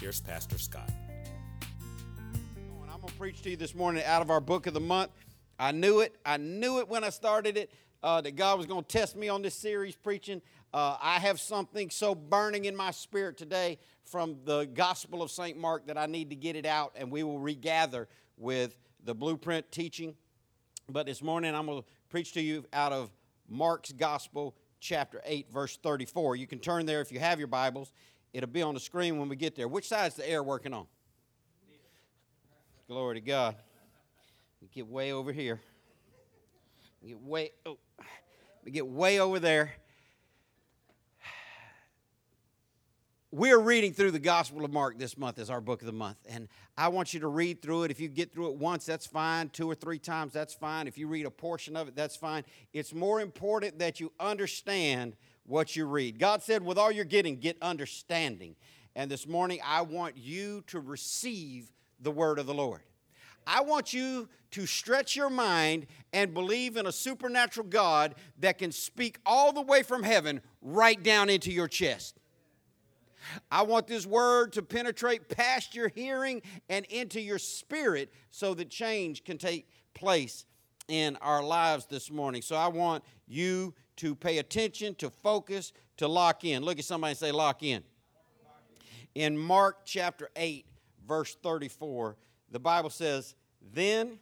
here's Pastor Scott. I'm going to preach to you this morning out of our book of the month. I knew it. I knew it when I started it uh, that God was going to test me on this series preaching. Uh, I have something so burning in my spirit today from the Gospel of St. Mark that I need to get it out, and we will regather with the blueprint teaching. But this morning I'm going to preach to you out of Mark's Gospel, chapter 8, verse 34. You can turn there if you have your Bibles. It'll be on the screen when we get there. Which side's the air working on? Glory to God. Get way over here. Get way oh, we get way over there. We're reading through the Gospel of Mark this month as our book of the month. And I want you to read through it. If you get through it once, that's fine. Two or three times, that's fine. If you read a portion of it, that's fine. It's more important that you understand what you read. God said, with all you're getting, get understanding. And this morning, I want you to receive the word of the Lord. I want you to stretch your mind and believe in a supernatural God that can speak all the way from heaven right down into your chest. I want this word to penetrate past your hearing and into your spirit so that change can take place in our lives this morning. So I want you to pay attention, to focus, to lock in. Look at somebody and say, lock in. In Mark chapter 8, verse 34, the Bible says, Then,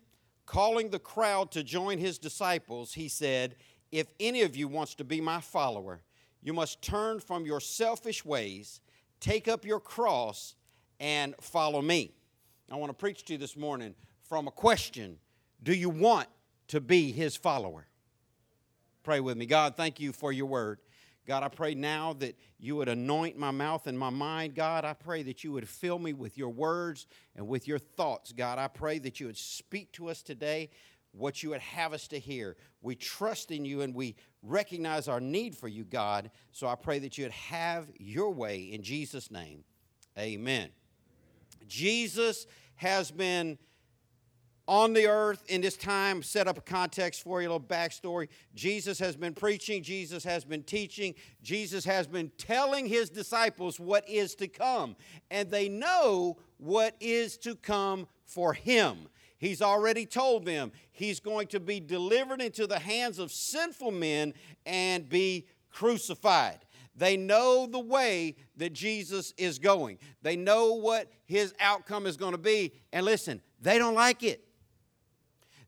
calling the crowd to join his disciples, he said, If any of you wants to be my follower, you must turn from your selfish ways, take up your cross, and follow me. I want to preach to you this morning from a question Do you want to be his follower? Pray with me. God, thank you for your word. God, I pray now that you would anoint my mouth and my mind. God, I pray that you would fill me with your words and with your thoughts. God, I pray that you would speak to us today what you would have us to hear. We trust in you and we recognize our need for you, God. So I pray that you would have your way in Jesus' name. Amen. Jesus has been on the earth in this time, set up a context for you, a little backstory. Jesus has been preaching, Jesus has been teaching, Jesus has been telling his disciples what is to come, and they know what is to come for him. He's already told them he's going to be delivered into the hands of sinful men and be crucified. They know the way that Jesus is going. They know what his outcome is going to be. And listen, they don't like it.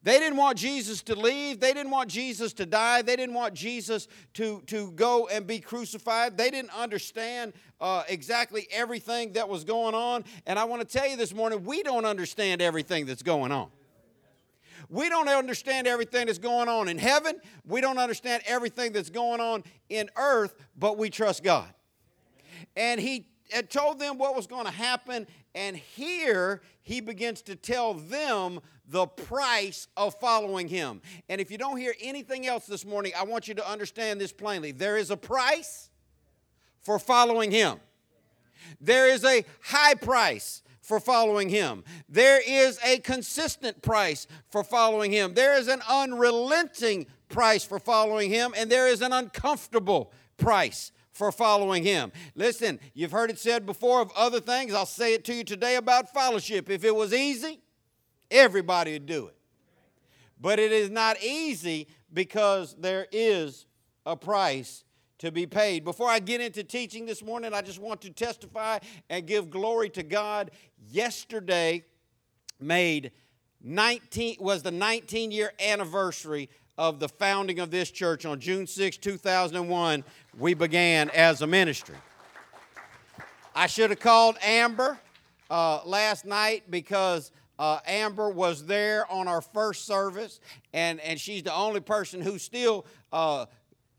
They didn't want Jesus to leave. They didn't want Jesus to die. They didn't want Jesus to, to go and be crucified. They didn't understand uh, exactly everything that was going on. And I want to tell you this morning, we don't understand everything that's going on. We don't understand everything that's going on in heaven. We don't understand everything that's going on in earth, but we trust God. And he had told them what was going to happen. And here he begins to tell them the price of following him. And if you don't hear anything else this morning, I want you to understand this plainly. There is a price for following him, there is a high price for following him. There is a consistent price for following him. There is an unrelenting price for following him, and there is an uncomfortable price for following him. Listen, you've heard it said before of other things. I'll say it to you today about fellowship. If it was easy, everybody would do it. But it is not easy because there is a price to be paid. Before I get into teaching this morning, I just want to testify and give glory to God. Yesterday made 19 was the 19 year anniversary of the founding of this church on June 6, 2001. We began as a ministry. I should have called Amber uh, last night because uh, Amber was there on our first service, and, and she's the only person who's still uh,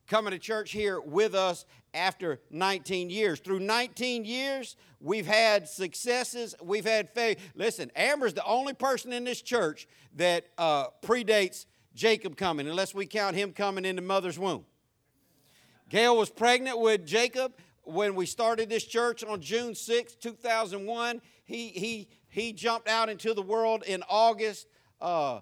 coming to church here with us. after 19 years. Through 19 years, we've had successes, we've had failure. Listen, Amber's the only person in this church that uh, predates Jacob coming, unless we count him coming in the mother's womb. Gail was pregnant with Jacob when we started this church on June 6, 2001. He, he, he jumped out into the world in August uh,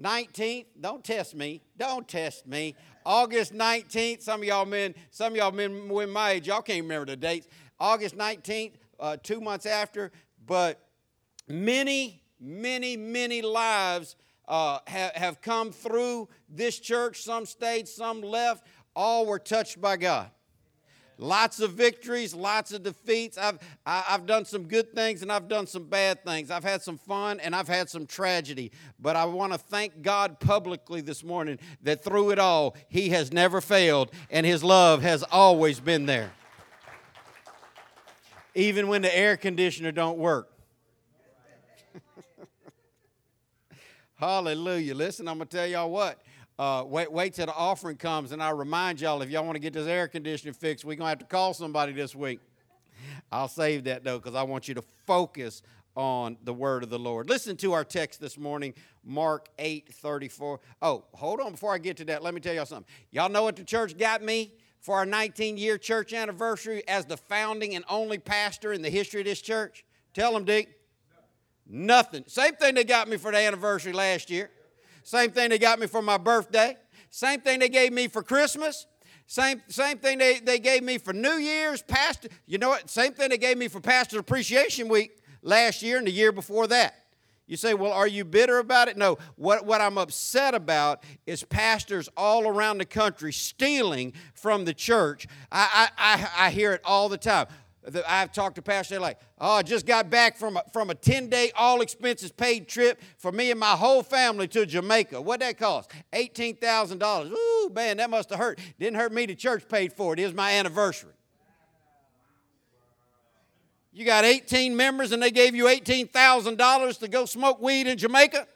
19th. Don't test me. Don't test me. August 19th. Some of y'all men, some of y'all men when my age, y'all can't remember the dates. August 19th, uh, two months after. But many, many, many lives uh, have, have come through this church. Some stayed, some left. All were touched by God. Lots of victories, lots of defeats. I've, I, have done some good things and I've done some bad things. I've had some fun and I've had some tragedy. But I want to thank God publicly this morning that through it all, He has never failed and His love has always been there. Even when the air conditioner don't work. Hallelujah. Listen, I'm going to tell y'all what. Uh, wait, wait till the offering comes, and I remind y'all if y'all want to get this air conditioning fixed, we're going to have to call somebody this week. I'll save that though, because I want you to focus on the word of the Lord. Listen to our text this morning, Mark 8 34. Oh, hold on before I get to that. Let me tell y'all something. Y'all know what the church got me for our 19 year church anniversary as the founding and only pastor in the history of this church? Tell them, Dick. Nothing. Same thing they got me for the anniversary last year. Same thing they got me for my birthday. Same thing they gave me for Christmas. Same, same thing they, they gave me for New Year's, Pastor. You know what? Same thing they gave me for Pastor Appreciation Week last year and the year before that. You say, well, are you bitter about it? No. What, what I'm upset about is pastors all around the country stealing from the church. I, I, I, I hear it all the time. I've talked to pastors, they're like, oh, I just got back from a, from a 10 day, all expenses paid trip for me and my whole family to Jamaica. What'd that cost? $18,000. Ooh, man, that must have hurt. Didn't hurt me, the church paid for it. It was my anniversary. You got 18 members and they gave you $18,000 to go smoke weed in Jamaica?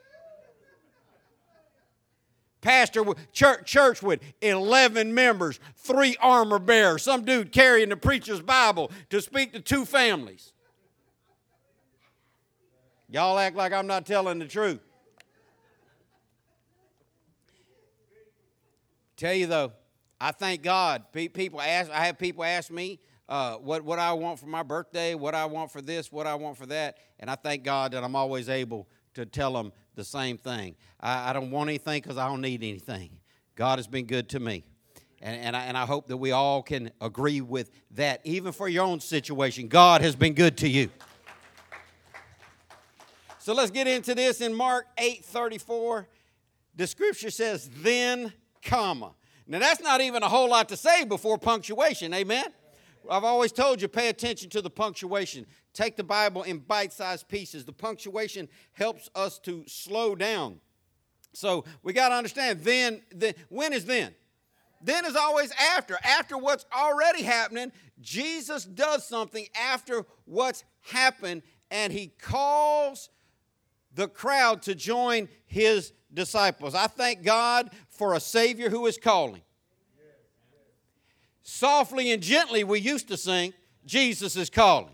Pastor, church, church with 11 members, three armor bearers, some dude carrying the preacher's Bible to speak to two families. Y'all act like I'm not telling the truth. Tell you though, I thank God. People ask, I have people ask me uh, what, what I want for my birthday, what I want for this, what I want for that, and I thank God that I'm always able to tell them the same thing. I, I don't want anything because I don't need anything. God has been good to me. And, and, I, and I hope that we all can agree with that, even for your own situation. God has been good to you. So let's get into this in Mark 8 34. The scripture says, then, comma. Now, that's not even a whole lot to say before punctuation. Amen? I've always told you, pay attention to the punctuation. Take the Bible in bite sized pieces. The punctuation helps us to slow down. So we got to understand then, then, when is then? Then is always after. After what's already happening, Jesus does something after what's happened, and he calls the crowd to join his disciples. I thank God for a Savior who is calling. Softly and gently, we used to sing, Jesus is calling.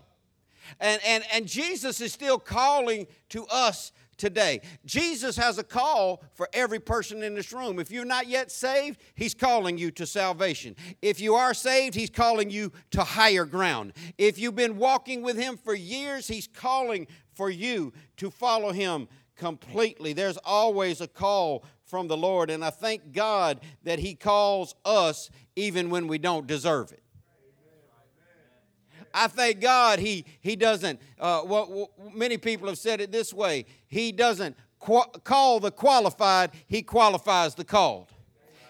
And, and, and Jesus is still calling to us today. Jesus has a call for every person in this room. If you're not yet saved, He's calling you to salvation. If you are saved, He's calling you to higher ground. If you've been walking with Him for years, He's calling for you to follow Him completely. There's always a call from the Lord, and I thank God that He calls us even when we don't deserve it. I thank God he, he doesn't, uh, what, many people have said it this way He doesn't call the qualified, He qualifies the called.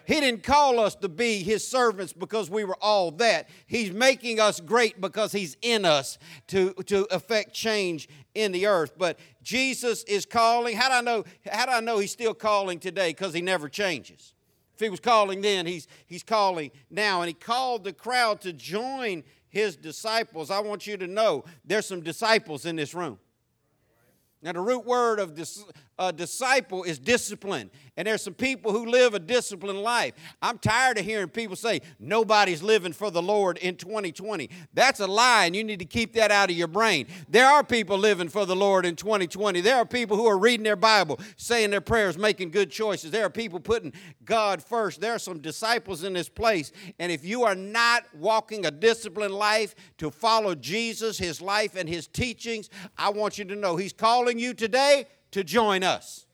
He didn't call us to be His servants because we were all that. He's making us great because He's in us to, to affect change in the earth. But Jesus is calling. How do I know, how do I know He's still calling today? Because He never changes. If he was calling then, he's, he's calling now. And he called the crowd to join his disciples. I want you to know there's some disciples in this room. Now, the root word of, dis, a disciple is disciplined. And there's some people who live a disciplined life. I'm tired of hearing people say nobody's living for the Lord in 2020. That's a lie, and you need to keep that out of your brain. There are people living for the Lord in 2020. There are people who are reading their Bible, saying their prayers, making good choices. There are people putting God first. There are some disciples in this place. And if you are not walking a disciplined life to follow Jesus, his life, and his teachings, I want you to know He's calling you today to join us.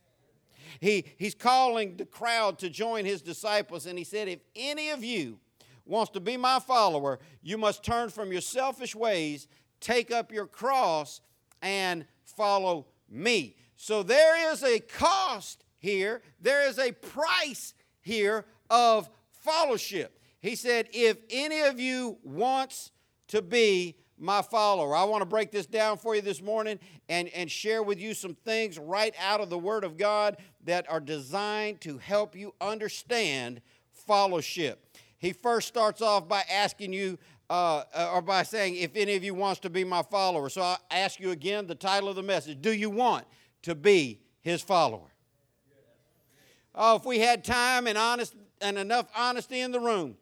He, he's calling the crowd to join his disciples, and he said, If any of you wants to be my follower, you must turn from your selfish ways, take up your cross, and follow me. So there is a cost here, there is a price here of fellowship. He said, If any of you wants to be my follower. I want to break this down for you this morning and, and share with you some things right out of the Word of God that are designed to help you understand fellowship. He first starts off by asking you, uh, uh, or by saying, if any of you wants to be my follower. So I ask you again the title of the message Do you want to be his follower? Oh, if we had time and honest and enough honesty in the room,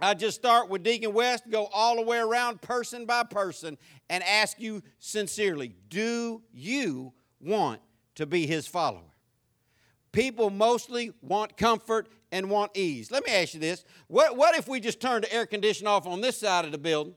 I just start with Deacon West, go all the way around person by person, and ask you sincerely do you want to be his follower? People mostly want comfort and want ease. Let me ask you this what, what if we just turned the air conditioning off on this side of the building?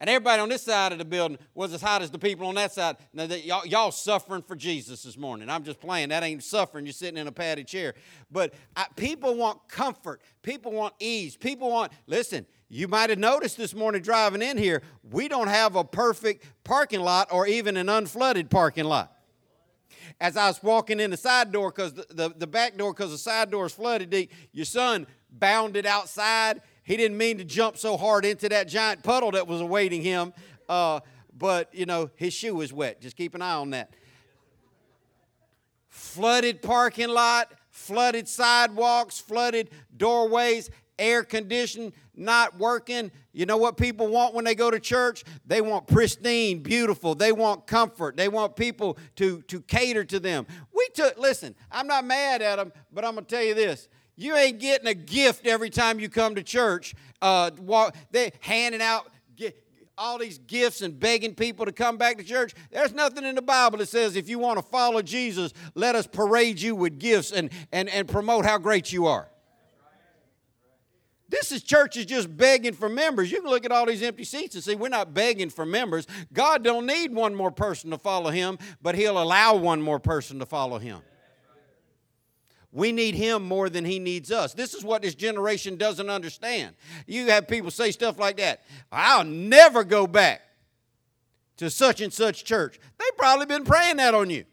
And everybody on this side of the building was as hot as the people on that side. Now, that y'all, y'all suffering for Jesus this morning. I'm just playing. That ain't suffering. You're sitting in a padded chair. But I, people want comfort. People want ease. People want, listen, you might have noticed this morning driving in here, we don't have a perfect parking lot or even an unflooded parking lot. As I was walking in the side door, because the, the, the back door, because the side door is flooded, deep, your son bounded outside he didn't mean to jump so hard into that giant puddle that was awaiting him, uh, but, you know, his shoe was wet. Just keep an eye on that. Flooded parking lot, flooded sidewalks, flooded doorways, air conditioning not working. You know what people want when they go to church? They want pristine, beautiful. They want comfort. They want people to, to cater to them. We took, listen, I'm not mad at them, but I'm going to tell you this. You ain't getting a gift every time you come to church. Uh, they handing out all these gifts and begging people to come back to church. There's nothing in the Bible that says if you want to follow Jesus, let us parade you with gifts and, and, and promote how great you are. This is churches just begging for members. You can look at all these empty seats and see we're not begging for members. God don't need one more person to follow him, but he'll allow one more person to follow him. We need him more than he needs us. This is what this generation doesn't understand. You have people say stuff like that. I'll never go back to such and such church. They've probably been praying that on you.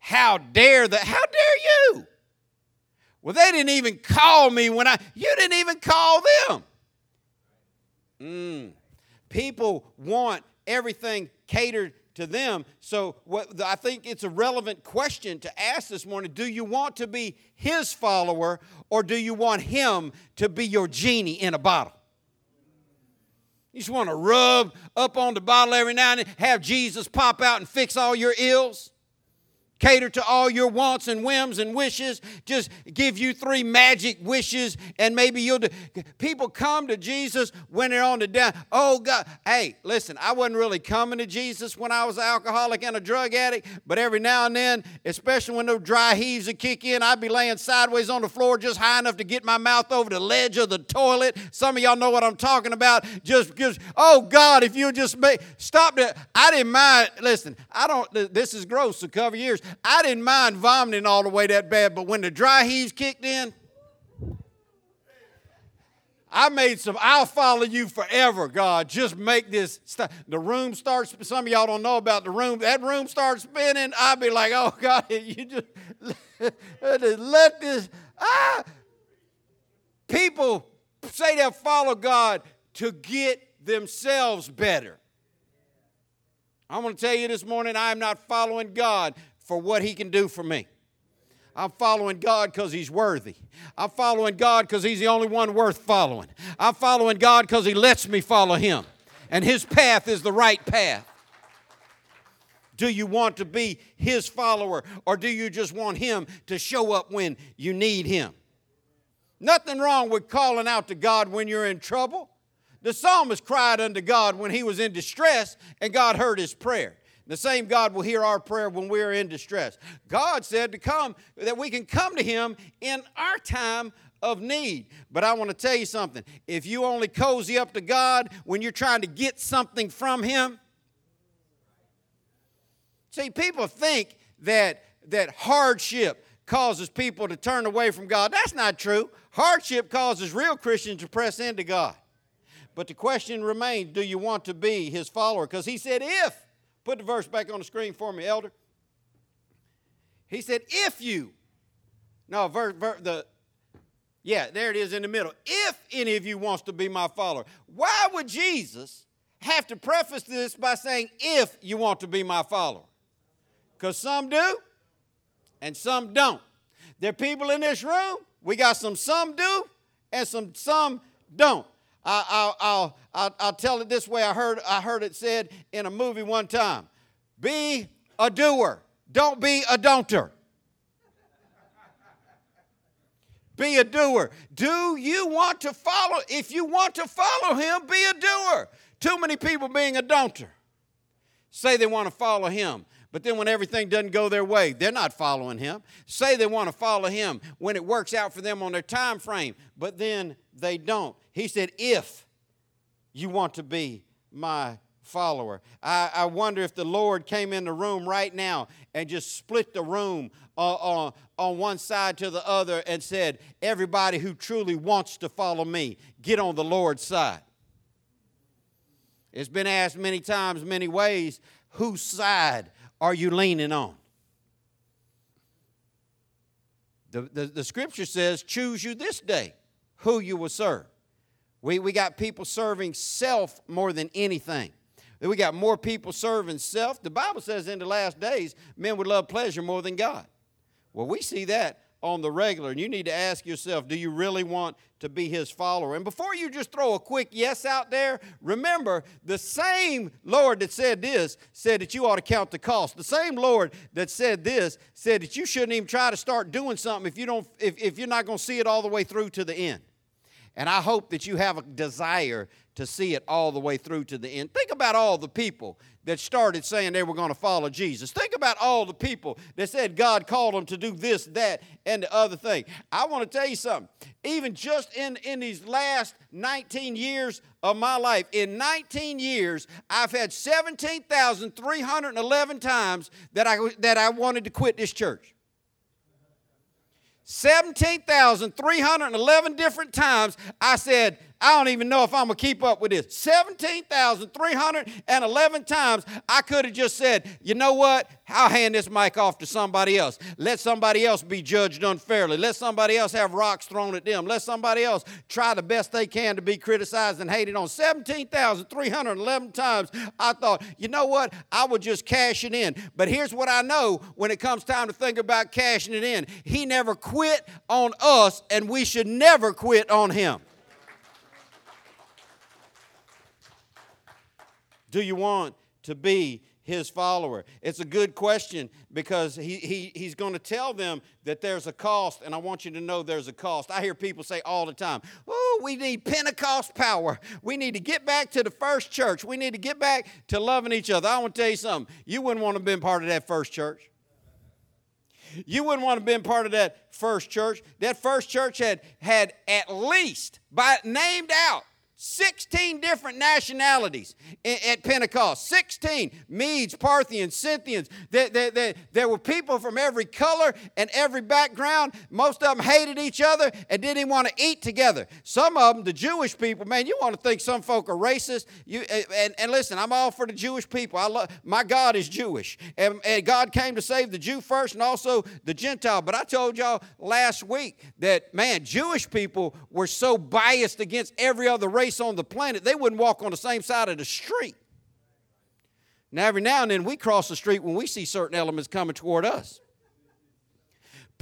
How dare that? How dare you? Well, they didn't even call me when I, you didn't even call them. Mm. People want everything catered to them. So what, I think it's a relevant question to ask this morning. Do you want to be his follower or do you want him to be your genie in a bottle? You just want to rub up on the bottle every now and then, have Jesus pop out and fix all your ills? Cater to all your wants and whims and wishes, just give you three magic wishes, and maybe you'll do. People come to Jesus when they're on the down. Oh, God. Hey, listen, I wasn't really coming to Jesus when I was an alcoholic and a drug addict, but every now and then, especially when those dry heaves would kick in, I'd be laying sideways on the floor just high enough to get my mouth over the ledge of the toilet. Some of y'all know what I'm talking about. Just, oh, God, if you just make, stop that. I didn't mind. Listen, I don't, this is gross, so cover years. I didn't mind vomiting all the way that bad, but when the dry heaves kicked in, I made some, I'll follow you forever, God. Just make this. St-. The room starts, some of y'all don't know about the room. That room starts spinning. I'll be like, oh, God, you just let this. Ah. People say they'll follow God to get themselves better. I'm going to tell you this morning, I am not following God for what He can do for me. I'm following God because He's worthy. I'm following God because He's the only one worth following. I'm following God because He lets me follow Him. And his path is the right path. Do you want to be his follower or do you just want him to show up when you need him? Nothing wrong with calling out to God when you're in trouble. The psalmist cried unto God when he was in distress, and God heard his prayer. The same God will hear our prayer when we're in distress. God said to come, that we can come to him in our time of need. But I want to tell you something. If you only cozy up to God when you're trying to get something from him, see, people think that, that hardship causes people to turn away from God. That's not true. Hardship causes real Christians to press into God. But the question remains do you want to be his follower? Because he said, if. Put the verse back on the screen for me, elder. He said, if you. No, verse, verse, the, yeah, there it is in the middle. If any of you wants to be my follower. Why would Jesus have to preface this by saying, if you want to be my follower? Because some do and some don't. There are people in this room, we got some some do and some some don't. I, will I'll, I'll tell it this way. I heard, I heard it said in a movie one time be a doer, don't be a don'ter. Be a doer. Do you want to follow? If you want to follow him, be a doer. Too many people being a don'ter say they want to follow him. But then when everything doesn't go their way, they're not following him. Say they want to follow him when it works out for them on their time frame, but then they don't. He said, if you want to be my follower. I, I, wonder if the Lord came in the room right now and just split the room uh, on, on one side to the other and said, Everybody who truly wants to follow me, get on the Lord's side. It's been asked many times, many ways, whose side are you leaning on? The, the, the scripture says, Choose you this day who you will serve. We, we got people serving self more than anything. We got more people serving self. The Bible says in the last days, men would love pleasure more than God. Well, we see that on the regular, and you need to ask yourself do you really want to be his follower? And before you just throw a quick yes out there, remember the same Lord that said this said that you ought to count the cost. The same Lord that said this said that you shouldn't even try to start doing something if, you don't, if, if you're not going to see it all the way through to the end. And I hope that you have a desire to see it all the way through to the end. Think about all the people that started saying they were going to follow Jesus. Think about all the people that said God called them to do this, that, and the other thing. I want to tell you something. Even just in, in these last 19 years of my life, in 19 years, I've had 17,311 times that I, that I wanted to quit this church. 17,311 different times I said, I don't even know if I'm going to keep up with this. 17,311 times I could have just said, you know what? I'll hand this mic off to somebody else. Let somebody else be judged unfairly. Let somebody else have rocks thrown at them. Let somebody else try the best they can to be criticized and hated on. 17,311 times I thought, you know what? I would just cash it in. But here's what I know when it comes time to think about cashing it in He never quit on us, and we should never quit on Him. Do you want to be his follower? It's a good question because he, he, he's going to tell them that there's a cost, and I want you to know there's a cost. I hear people say all the time, Oh, we need Pentecost power. We need to get back to the first church. We need to get back to loving each other. I want to tell you something. You wouldn't want to have been part of that first church. You wouldn't want to have been part of that first church. That first church had, had at least, by named out, 16 different nationalities at Pentecost. 16 Medes, Parthians, Scythians. There, there, there, were people from every color and every background. Most of them hated each other and didn't want to eat together. Some of them, the Jewish people, man, you want to think some folk are racist. You, and, and listen, I'm all for the Jewish people. I love, my God is Jewish. And, and God came to save the Jew first and also the Gentile. But I told y'all last week that, man, Jewish people were so biased against every other race on the planet, they wouldn't walk on the same side of the street. Now, every now and then we cross the street when we see certain elements coming toward us.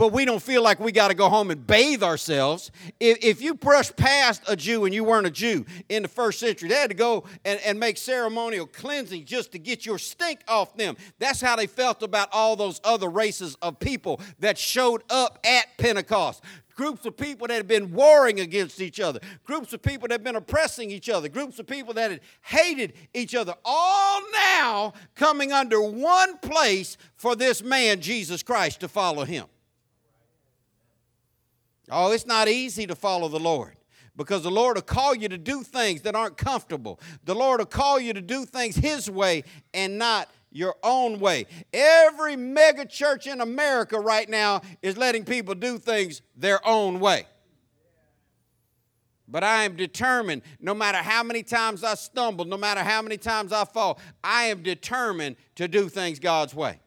but we don't feel like we got to go home and bathe ourselves. If, if you brush past a Jew and you weren't a Jew in the first century, they had to go and, and make ceremonial cleansing just to get your stink off them. That's how they felt about all those other races of people that showed up at Pentecost groups of people that had been warring against each other, groups of people that had been oppressing each other, groups of people that had hated each other, all now coming under one place for this man, Jesus Christ, to follow him. Oh, it's not easy to follow the Lord because the Lord will call you to do things that aren't comfortable. The Lord will call you to do things His way and not your own way. Every mega church in America right now is letting people do things their own way. But I am determined, no matter how many times I stumble, no matter how many times I fall, I am determined to do things God's way.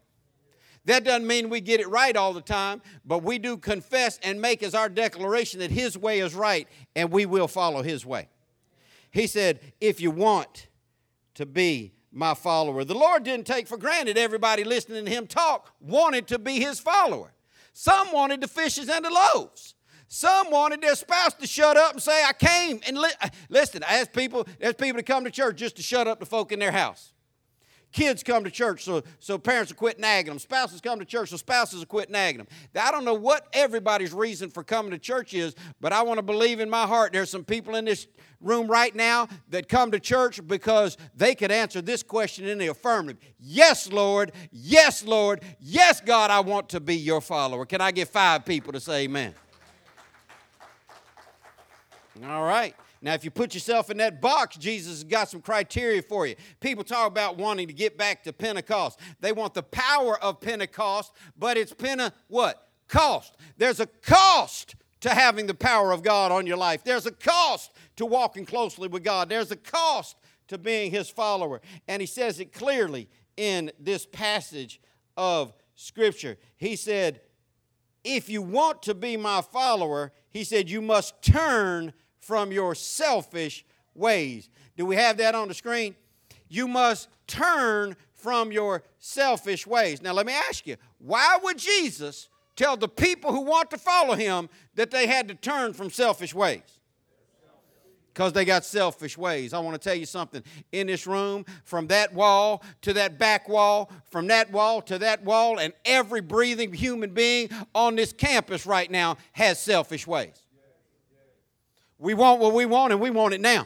That doesn't mean we get it right all the time, but we do confess and make as our declaration that His way is right and we will follow His way. He said, If you want to be my follower, the Lord didn't take for granted everybody listening to Him talk wanted to be His follower. Some wanted the fishes and the loaves. Some wanted their spouse to shut up and say, I came and li-. listen. As people, there's people that come to church just to shut up the folk in their house. Kids come to church, so, so parents will quit nagging them. Spouses come to church, so spouses will quit nagging them. I don't know what everybody's reason for coming to church is, but I want to believe in my heart there's some people in this room right now that come to church because they could answer this question in the affirmative Yes, Lord. Yes, Lord. Yes, God, I want to be your follower. Can I get five people to say amen? All right. Now, if you put yourself in that box, Jesus has got some criteria for you. People talk about wanting to get back to Pentecost. They want the power of Pentecost, but it's Pente what? Cost. There's a cost to having the power of God on your life. There's a cost to walking closely with God. There's a cost to being his follower. And he says it clearly in this passage of Scripture. He said, If you want to be my follower, he said, you must turn from your selfish ways. Do we have that on the screen? You must turn from your selfish ways. Now, let me ask you why would Jesus tell the people who want to follow him that they had to turn from selfish ways? because they got selfish ways. I want to tell you something. In this room, from that wall to that back wall, from that wall to that wall, and every breathing human being on this campus right now has selfish ways. We want what we want and we want it now.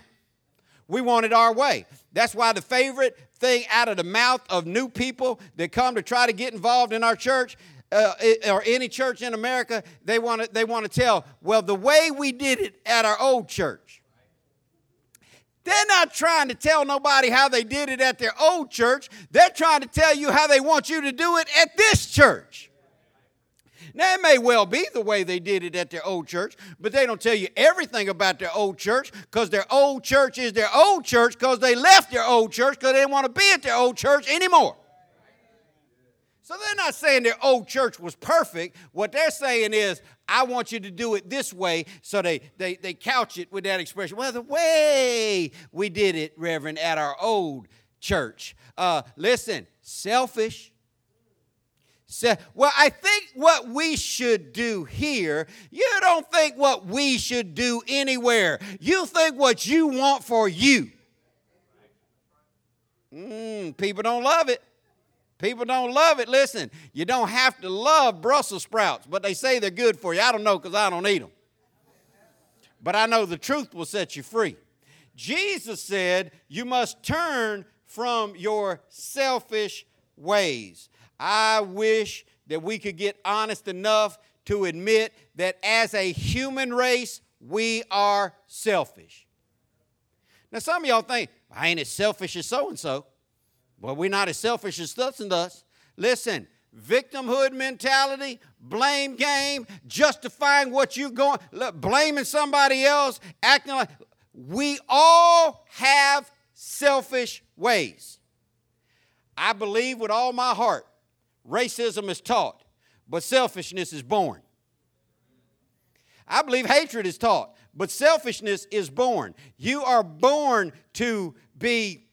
We want it our way. That's why the favorite thing out of the mouth of new people that come to try to get involved in our church uh, or any church in America, they want to they want to tell, well, the way we did it at our old church. They're not trying to tell nobody how they did it at their old church. They're trying to tell you how they want you to do it at this church. Now, it may well be the way they did it at their old church, but they don't tell you everything about their old church because their old church is their old church because they left their old church because they didn't want to be at their old church anymore. So they're not saying their old church was perfect. What they're saying is, I want you to do it this way. So they, they, they couch it with that expression. Well, the way we did it, Reverend, at our old church. Uh, listen, selfish Say, well, I think what we should do here, you don't think what we should do anywhere. You think what you want for you. Mm, people don't love it. People don't love it. Listen, you don't have to love Brussels sprouts, but they say they're good for you. I don't know because I don't eat them. But I know the truth will set you free. Jesus said, You must turn from your selfish ways. I wish that we could get honest enough to admit that as a human race, we are selfish. Now, some of y'all think, I ain't as selfish as so and so. Well, we're not as selfish as such and thus. Listen, victimhood mentality, blame game, justifying what you're going, blaming somebody else, acting like we all have selfish ways. I believe with all my heart Racism is taught, but selfishness is born. I believe hatred is taught, but selfishness is born. You are born to be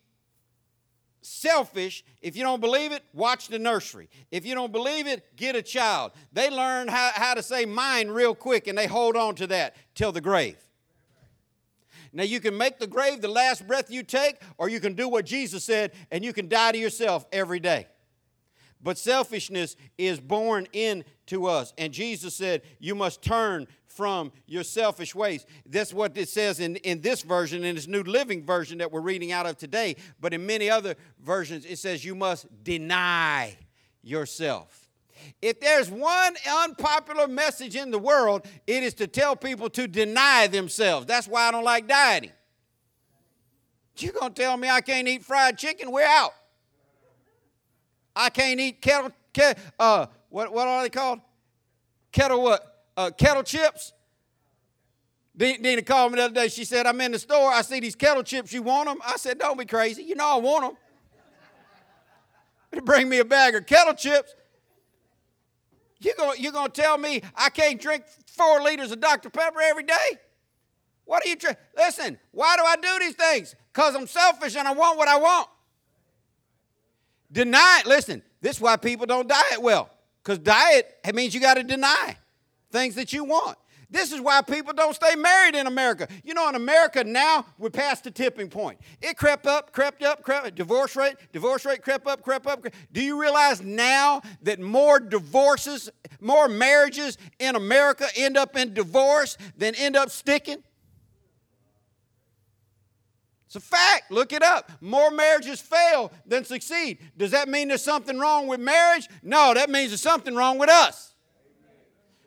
selfish. If you don't believe it, watch the nursery. If you don't believe it, get a child. They learn how, how to say mine real quick and they hold on to that till the grave. Now, you can make the grave the last breath you take, or you can do what Jesus said and you can die to yourself every day. But selfishness is born into us. And Jesus said, You must turn from your selfish ways. That's what it says in, in this version, in this New Living version that we're reading out of today. But in many other versions, it says, You must deny yourself. If there's one unpopular message in the world, it is to tell people to deny themselves. That's why I don't like dieting. You're going to tell me I can't eat fried chicken? We're out. I can't eat kettle, ke- uh, what, what are they called? Kettle what? Uh, kettle chips? Dina called me the other day. She said, I'm in the store. I see these kettle chips. You want them? I said, Don't be crazy. You know I want them. Bring me a bag of kettle chips. You're going you're gonna tell me I can't drink four liters of Dr. Pepper every day? What are you trying? Listen, why do I do these things? Because I'm selfish and I want what I want. Deny it. Listen, this is why people don't diet well. Because diet it means you got to deny things that you want. This is why people don't stay married in America. You know, in America now, we're past the tipping point. It crept up, crept up, crept up. Divorce rate, divorce rate crept up, crept up. Crept. Do you realize now that more divorces, more marriages in America end up in divorce than end up sticking? It's a fact. Look it up. More marriages fail than succeed. Does that mean there's something wrong with marriage? No, that means there's something wrong with us.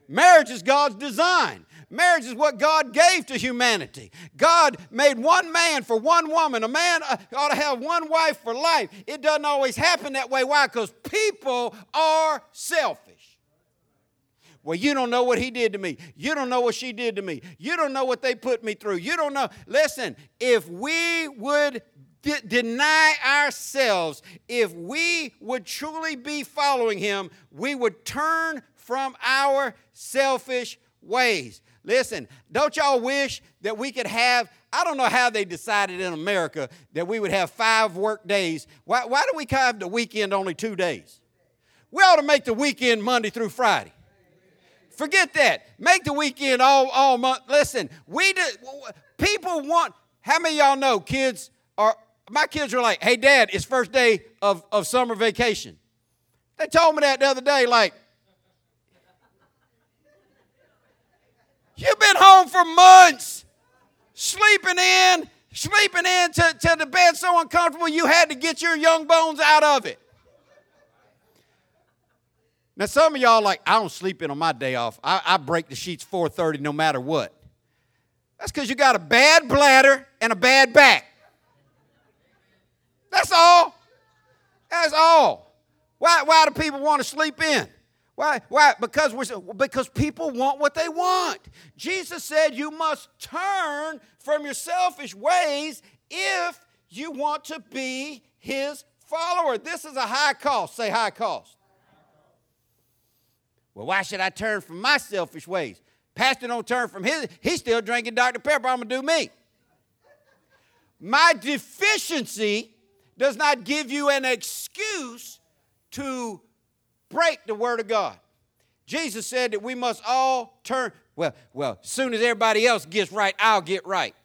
Marriage is God's design. Marriage is what God gave to humanity. God made one man for one woman. A man uh, ought to have one wife for life. It doesn't always happen that way. Why? Because people are selfish. Well, you don't know what he did to me. You don't know what she did to me. You don't know what they put me through. You don't know. Listen, if we would de- deny ourselves, if we would truly be following him, we would turn from our selfish ways. Listen, don't y'all wish that we could have? I don't know how they decided in America that we would have five work days. Why, why do we have the weekend only two days? We ought to make the weekend Monday through Friday. Forget that. Make the weekend all, all month. Listen, we did, people want, how many y'all know kids are, my kids are like, hey, dad, it's first day of, of summer vacation. They told me that the other day, like, you've been home for months, sleeping in, sleeping in till, till the bed so uncomfortable you had to get your young bones out of it. Now, some of y'all like, I don't sleep in on my day off. I, I break the sheets 4:30 no matter what. That's because you got a bad bladder and a bad back. That's all. That's all. Why, why do people want to sleep in? Why? Why? Because, we're, because people want what they want. Jesus said you must turn from your selfish ways if you want to be his follower. This is a high cost. Say high cost. Well, why should I turn from my selfish ways? Pastor don't turn from his, he's still drinking Dr. Pepper. I'm to do me. My deficiency does not give you an excuse to break the word of God. Jesus said that we must all turn. Well, well, as soon as everybody else gets right, I'll get right.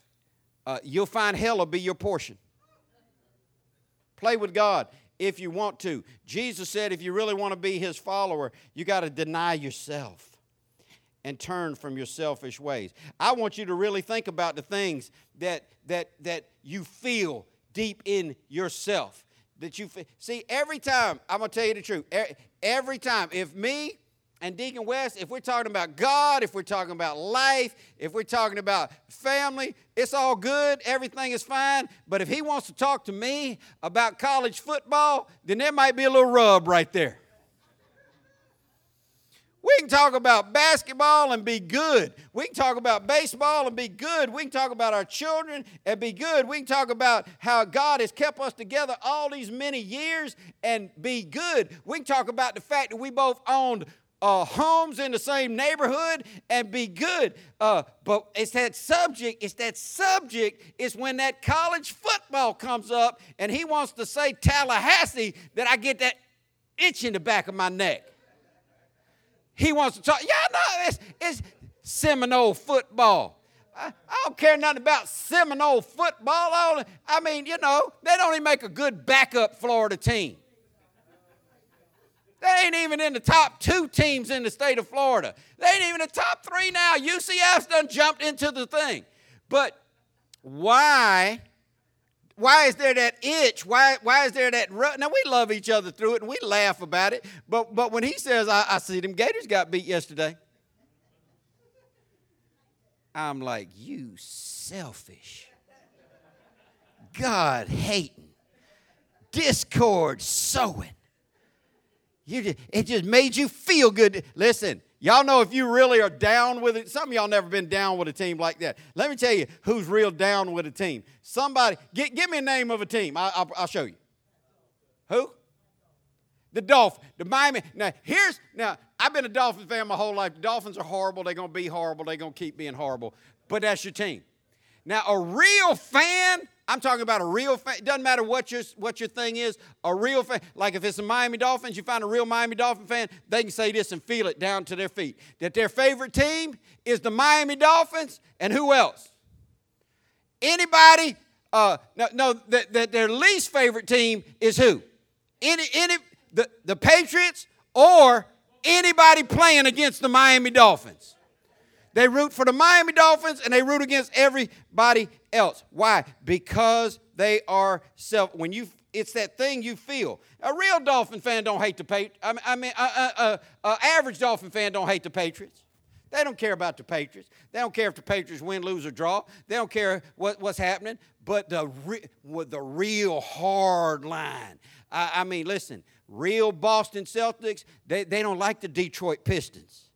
Uh, you'll find hell will be your portion. Play with God if you want to. Jesus said if you really want to be his follower, you got to deny yourself and turn from your selfish ways. I want you to really think about the things that that that you feel deep in yourself. That you see every time. I'm gonna tell you the truth. Every time, if me and Deacon West, if we're talking about God, if we're talking about life, if we're talking about family, it's all good, everything is fine. But if he wants to talk to me about college football, then there might be a little rub right there. We can talk about basketball and be good. We can talk about baseball and be good. We can talk about our children and be good. We can talk about how God has kept us together all these many years and be good. We can talk about the fact that we both owned uh, homes in the same neighborhood and be good. Uh, but it's that subject, it's that subject, it's when that college football comes up and he wants to say Tallahassee that I get that itch in the back of my neck. He wants to talk, yeah, no, it's, it's Seminole football. I, I don't care nothing about Seminole football. I, I mean, you know, they don't even make a good backup Florida team. They ain't even in the top two teams in the state of Florida. They ain't even the top three now. UCF's done jumped into the thing. But why? Why is there that itch? Why, why is there that rut? Now we love each other through it and we laugh about it. But but when he says, I, I see them Gators got beat yesterday. I'm like, you selfish, God hating, discord sowing. You just, it just made you feel good. Listen, y'all know if you really are down with it. Some of y'all never been down with a team like that. Let me tell you who's real down with a team. Somebody, get, give me a name of a team. I, will I'll show you. Who? The Dolphins, the Miami. Now, here's, now, I've been a Dolphins fan my whole life. The Dolphins are horrible. They're to be horrible. They're to keep being horrible. But that's your team. Now, a real fan, I'm talking about a real fan. It doesn't matter what your, what your thing is. A real fan, like if it's the Miami Dolphins, you find a real Miami Dolphin fan, they can say this and feel it down to their feet. That their favorite team is the Miami Dolphins, and who else? Anybody, uh, no, no that, that their least favorite team is who? Any, any, the, the Patriots or anybody playing against the Miami Dolphins. They root for the Miami Dolphins and they root against everybody else. Why? Because they are self. When you, it's that thing you feel. A real Dolphin fan don't hate the Patriots. I mean, an uh, uh, uh, average Dolphin fan don't hate the Patriots. They don't care about the Patriots. They don't care if the Patriots win, lose, or draw. They don't care what, what's happening. But the re, the real hard line. I, I mean, listen, real Boston Celtics, they, they don't like the Detroit Pistons.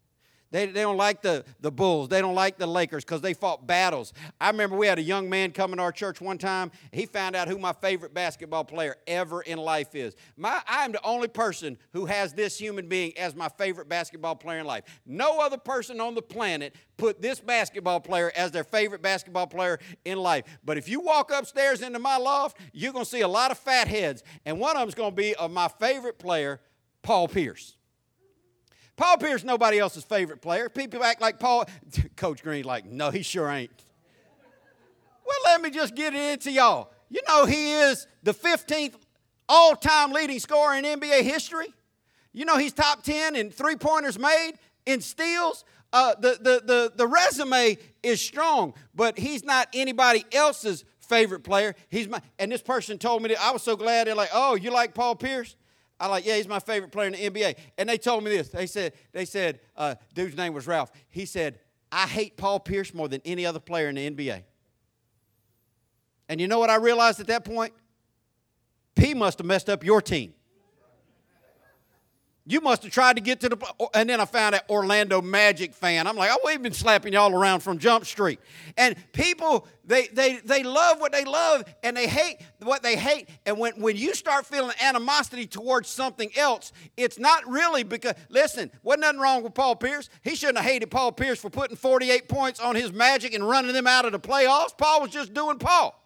They, they don't like the, the Bulls. They don't like the Lakers because they fought battles. I remember we had a young man come in our church one time. He found out who my favorite basketball player ever in life is. My, I'm the only person who has this human being as my favorite basketball player in life. No other person on the planet put this basketball player as their favorite basketball player in life. But if you walk upstairs into my loft, you're going to see a lot of fat heads. And one of them's going to be of my favorite player, Paul Pierce. Paul Pierce nobody else's favorite player. People act like Paul. Coach Green, like, no, he sure ain't. Well, let me just get it into y'all. You know, he is the 15th all time leading scorer in NBA history. You know, he's top 10 in three pointers made, in steals. Uh, the, the, the, the resume is strong, but he's not anybody else's favorite player. He's my, and this person told me that I was so glad. They're like, oh, you like Paul Pierce? I like, yeah, he's my favorite player in the NBA. And they told me this. They said, they said, uh, dude's name was Ralph. He said, I hate Paul Pierce more than any other player in the NBA. And you know what I realized at that point? P must have messed up your team. You must have tried to get to the. And then I found out Orlando Magic fan. I'm like, oh, we've been slapping y'all around from Jump Street. And people, they, they, they love what they love and they hate what they hate. And when, when you start feeling animosity towards something else, it's not really because, listen, wasn't nothing wrong with Paul Pierce. He shouldn't have hated Paul Pierce for putting 48 points on his Magic and running them out of the playoffs. Paul was just doing Paul.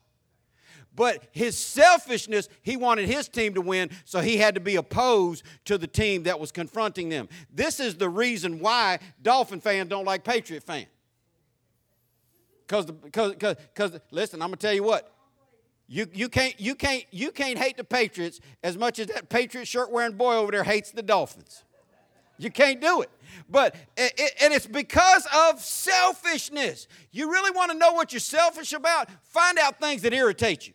But his selfishness, he wanted his team to win, so he had to be opposed to the team that was confronting them. This is the reason why Dolphin fans don't like Patriot fans. Because, because, because, listen, I'm gonna tell you what. You, you, can't, you, can't, you can't hate the Patriots as much as that Patriot shirt wearing boy over there hates the Dolphins. You can't do it. But and it's because of selfishness. You really want to know what you're selfish about? Find out things that irritate you.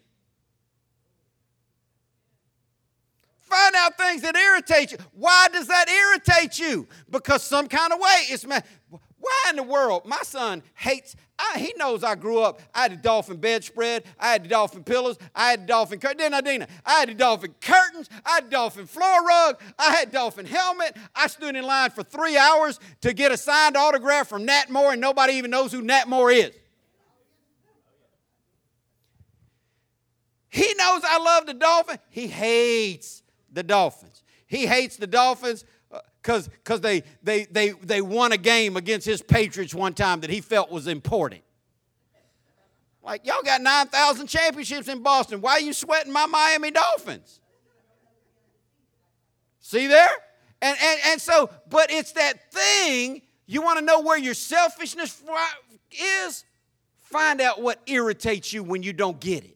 Find out things that irritate you. Why does that irritate you? Because some kind of way it's man. why in the world my son hates I, he knows I grew up. I had a dolphin bedspread. I had the dolphin pillows. I had the dolphin curtain. Didn't I, Dina? I had the dolphin curtains. I had dolphin floor rug. I had dolphin helmet. I stood in line for three hours to get a signed autograph from Nat Moore, and nobody even knows who Nat Moore is. He knows I love the dolphin. He hates the Dolphins. He hates the Dolphins uh, because because they, they, they, they won a game against his Patriots one time that he felt was important. Like, y'all got 9,000 championships in Boston. Why are you sweating my Miami Dolphins? See there? And, and, and so, but it's that thing, you want to know where your selfishness is? Find out what irritates you when you don't get it.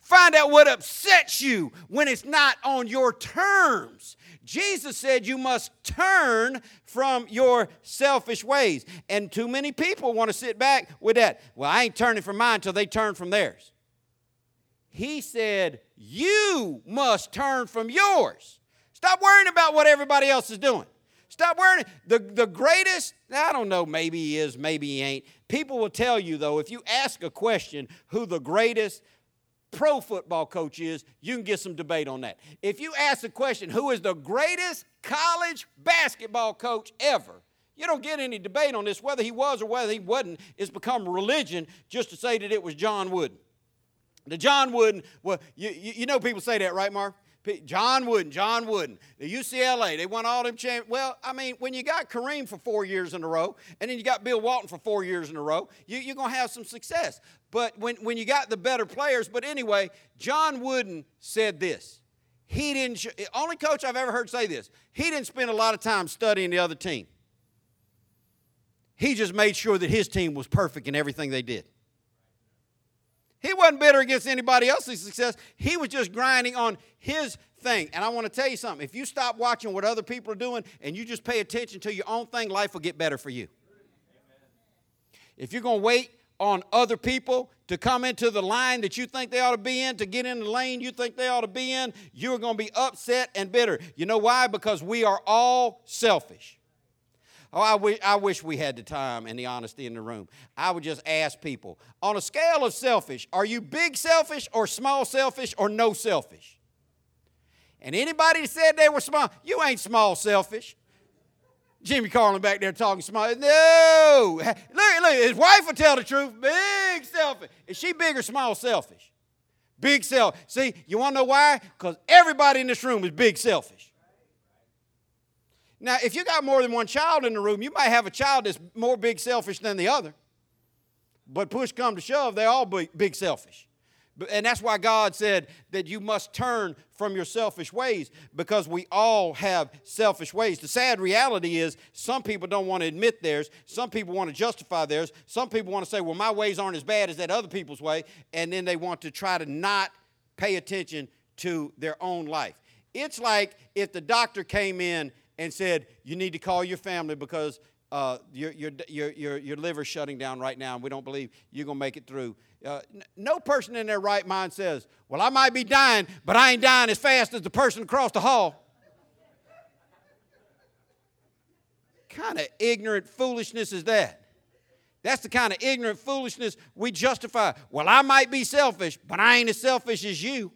Find out what upsets you when it's not on your terms. Jesus said you must turn from your selfish ways. And too many people want to sit back with that. Well, I ain't turning from mine until they turn from theirs. He said, You must turn from yours. Stop worrying about what everybody else is doing. Stop worrying. The, the greatest, I don't know, maybe he is, maybe he ain't. People will tell you, though, if you ask a question who the greatest pro football coach is, you can get some debate on that. If you ask the question, who is the greatest college basketball coach ever? You don't get any debate on this. Whether he was or whether he wasn't, it's become religion just to say that it was John Wooden. The John Wooden, well, you, you know people say that, right, Mark? John Wooden, John Wooden, the UCLA, they won all them champions. Well, I mean, when you got Kareem for four years in a row, and then you got Bill Walton for four years in a row, you, are going to have some success. But when, when you got the better players, but anyway, John Wooden said this. He didn't, only coach I've ever heard say this, he didn't spend a lot of time studying the other team. He just made sure that his team was perfect in everything they did. He wasn't bitter against anybody else's success. He was just grinding on his thing. And I want to tell you something. If you stop watching what other people are doing and you just pay attention to your own thing, life will get better for you. If you're going to wait on other people to come into the line that you think they ought to be in, to get in the lane you think they ought to be in, you're going to be upset and bitter. You know why? Because we are all selfish. Oh, I, wish, I wish we had the time and the honesty in the room. I would just ask people on a scale of selfish, are you big selfish or small selfish or no selfish? And anybody that said they were small, you ain't small selfish. Jimmy Carlin back there talking small. No. Look, look, his wife will tell the truth. Big selfish. Is she big or small selfish? Big self. See, you want to know why? Because everybody in this room is big selfish. Now, if you got more than one child in the room, you might have a child that's more big selfish than the other. But push come to shove, they all big, big selfish. And that's why God said that you must turn from your selfish ways because we all have selfish ways. The sad reality is some people don't want to admit theirs. Some people want to justify theirs. Some people want to say, well, my ways aren't as bad as that other people's way. And then they want to try to not pay attention to their own life. It's like if the doctor came in and said, You need to call your family because uh, your, your, your, your, your liver's shutting down right now, and we don't believe you're going to make it through. Uh, n- no person in their right mind says, Well, I might be dying, but I ain't dying as fast as the person across the hall. kind of ignorant foolishness is that? That's the kind of ignorant foolishness we justify. Well, I might be selfish, but I ain't as selfish as you.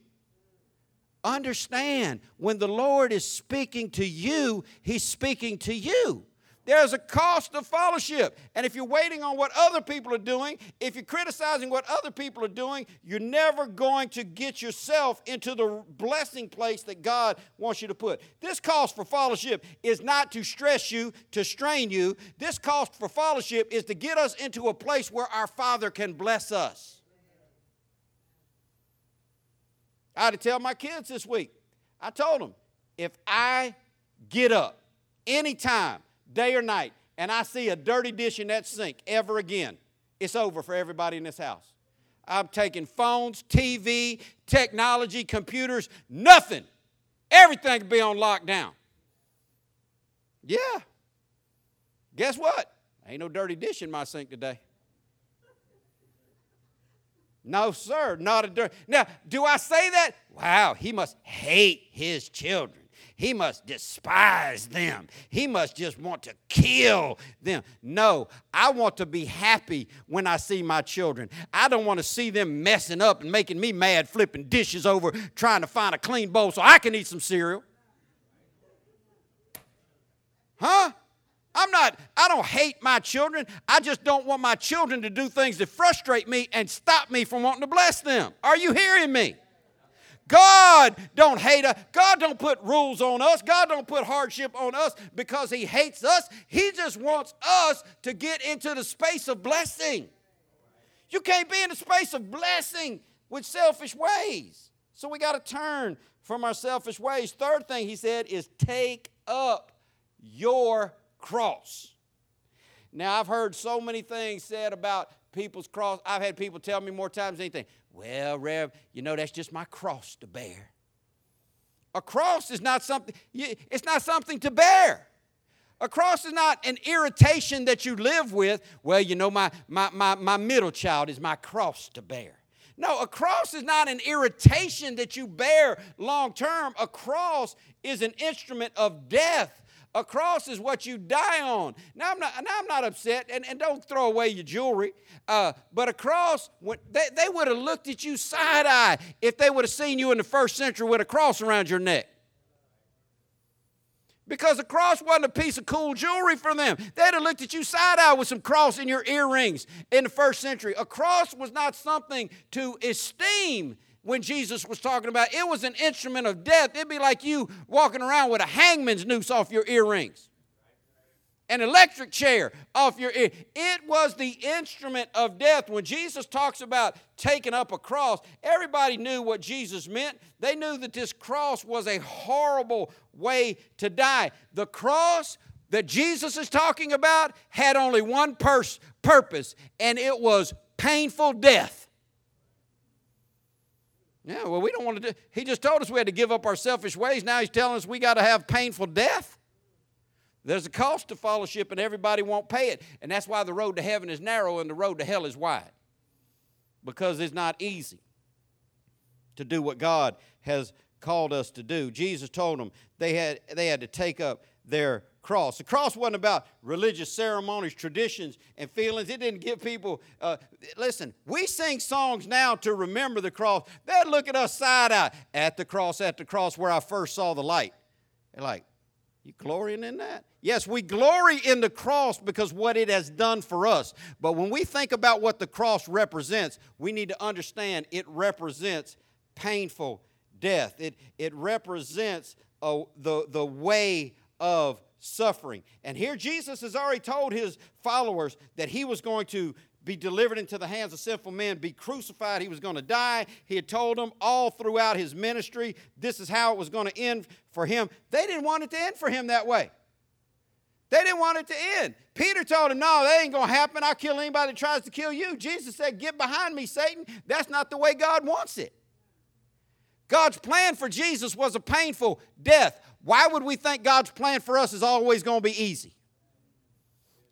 Understand, when the Lord is speaking to you, He's speaking to you. There's a cost of fellowship. And if you're waiting on what other people are doing, if you're criticizing what other people are doing, you're never going to get yourself into the blessing place that God wants you to put. This cost for fellowship is not to stress you, to strain you. This cost for fellowship is to get us into a place where our Father can bless us. I had to tell my kids this week. I told them, if I get up anytime, day or night, and I see a dirty dish in that sink ever again, it's over for everybody in this house. I'm taking phones, TV, technology, computers, nothing. Everything can be on lockdown. Yeah. Guess what? Ain't no dirty dish in my sink today. No, sir, not a dirt. Now, do I say that? Wow, he must hate his children. He must despise them. He must just want to kill them. No, I want to be happy when I see my children. I don't want to see them messing up and making me mad, flipping dishes over, trying to find a clean bowl so I can eat some cereal. Huh? I'm not, I don't hate my children. I just don't want my children to do things that frustrate me and stop me from wanting to bless them. Are you hearing me? God don't hate us. God don't put rules on us. God don't put hardship on us because He hates us. He just wants us to get into the space of blessing. You can't be in the space of blessing with selfish ways. So we got to turn from our selfish ways. Third thing he said is take up your cross. Now, I've heard so many things said about people's cross. I've had people tell me more times than anything, well, Rev, you know, that's just my cross to bear. A cross is not something, it's not something to bear. A cross is not an irritation that you live with. Well, you know, my, my, my, my middle child is my cross to bear. No, a cross is not an irritation that you bear long term. A cross is an instrument of death. A cross is what you die on. Now I'm not, now I'm not upset, and, and don't throw away your jewelry. Uh, but a cross, when, they, they would have looked at you side eye if they would have seen you in the first century with a cross around your neck. Because a cross wasn't a piece of cool jewelry for them. They'd have looked at you side eye with some cross in your earrings in the first century. A cross was not something to esteem when Jesus was talking about. It was an instrument of death. It'd be like you walking around with a hangman's noose off your earrings an electric chair off your ear. It was the instrument of death. When Jesus talks about taking up a cross, everybody knew what Jesus meant. They knew that this cross was a horrible way to die. The cross that Jesus is talking about had only one pers- purpose, and it was painful death. Yeah, well, we don't want to do. He just told us we had to give up our selfish ways. Now he's telling us we got to have painful death. There's a cost to fellowship, and everybody won't pay it. And that's why the road to heaven is narrow and the road to hell is wide. Because it's not easy to do what God has called us to do. Jesus told them they had, they had to take up their cross. The cross wasn't about religious ceremonies, traditions, and feelings. It didn't give people, uh, listen, we sing songs now to remember the cross. They'd look at us side eye at the cross, at the cross where I first saw the light. They're like, you glorying in that? Yes, we glory in the cross because what it has done for us. But when we think about what the cross represents, we need to understand it represents painful death. It, it represents a, the, the way of suffering. And here Jesus has already told his followers that he was going to be delivered into the hands of sinful men, be crucified. He was going to die. He had told them all throughout his ministry this is how it was going to end for him. They didn't want it to end for him that way. They didn't want it to end. Peter told him, No, that ain't going to happen. I'll kill anybody that tries to kill you. Jesus said, Get behind me, Satan. That's not the way God wants it. God's plan for Jesus was a painful death. Why would we think God's plan for us is always going to be easy?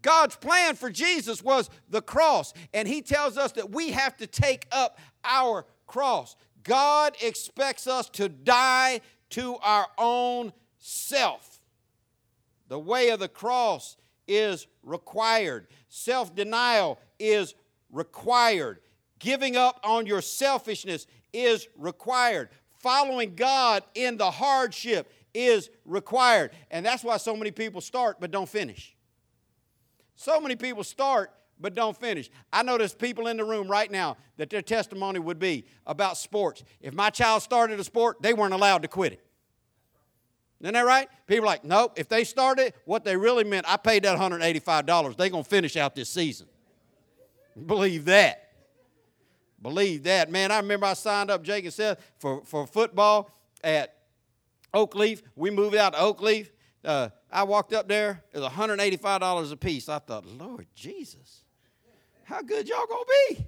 God's plan for Jesus was the cross, and He tells us that we have to take up our cross. God expects us to die to our own self. The way of the cross is required, self denial is required, giving up on your selfishness is required, following God in the hardship is required. And that's why so many people start but don't finish. So many people start but don't finish. I know there's people in the room right now that their testimony would be about sports. If my child started a sport, they weren't allowed to quit it. Isn't that right? People are like, nope, if they started, what they really meant, I paid that $185. They're going to finish out this season. Believe that. Believe that. Man, I remember I signed up, Jake and Seth, for, for football at Oakleaf. We moved out to Oakleaf. Uh, I walked up there, it was $185 a piece. I thought, Lord Jesus, how good y'all gonna be?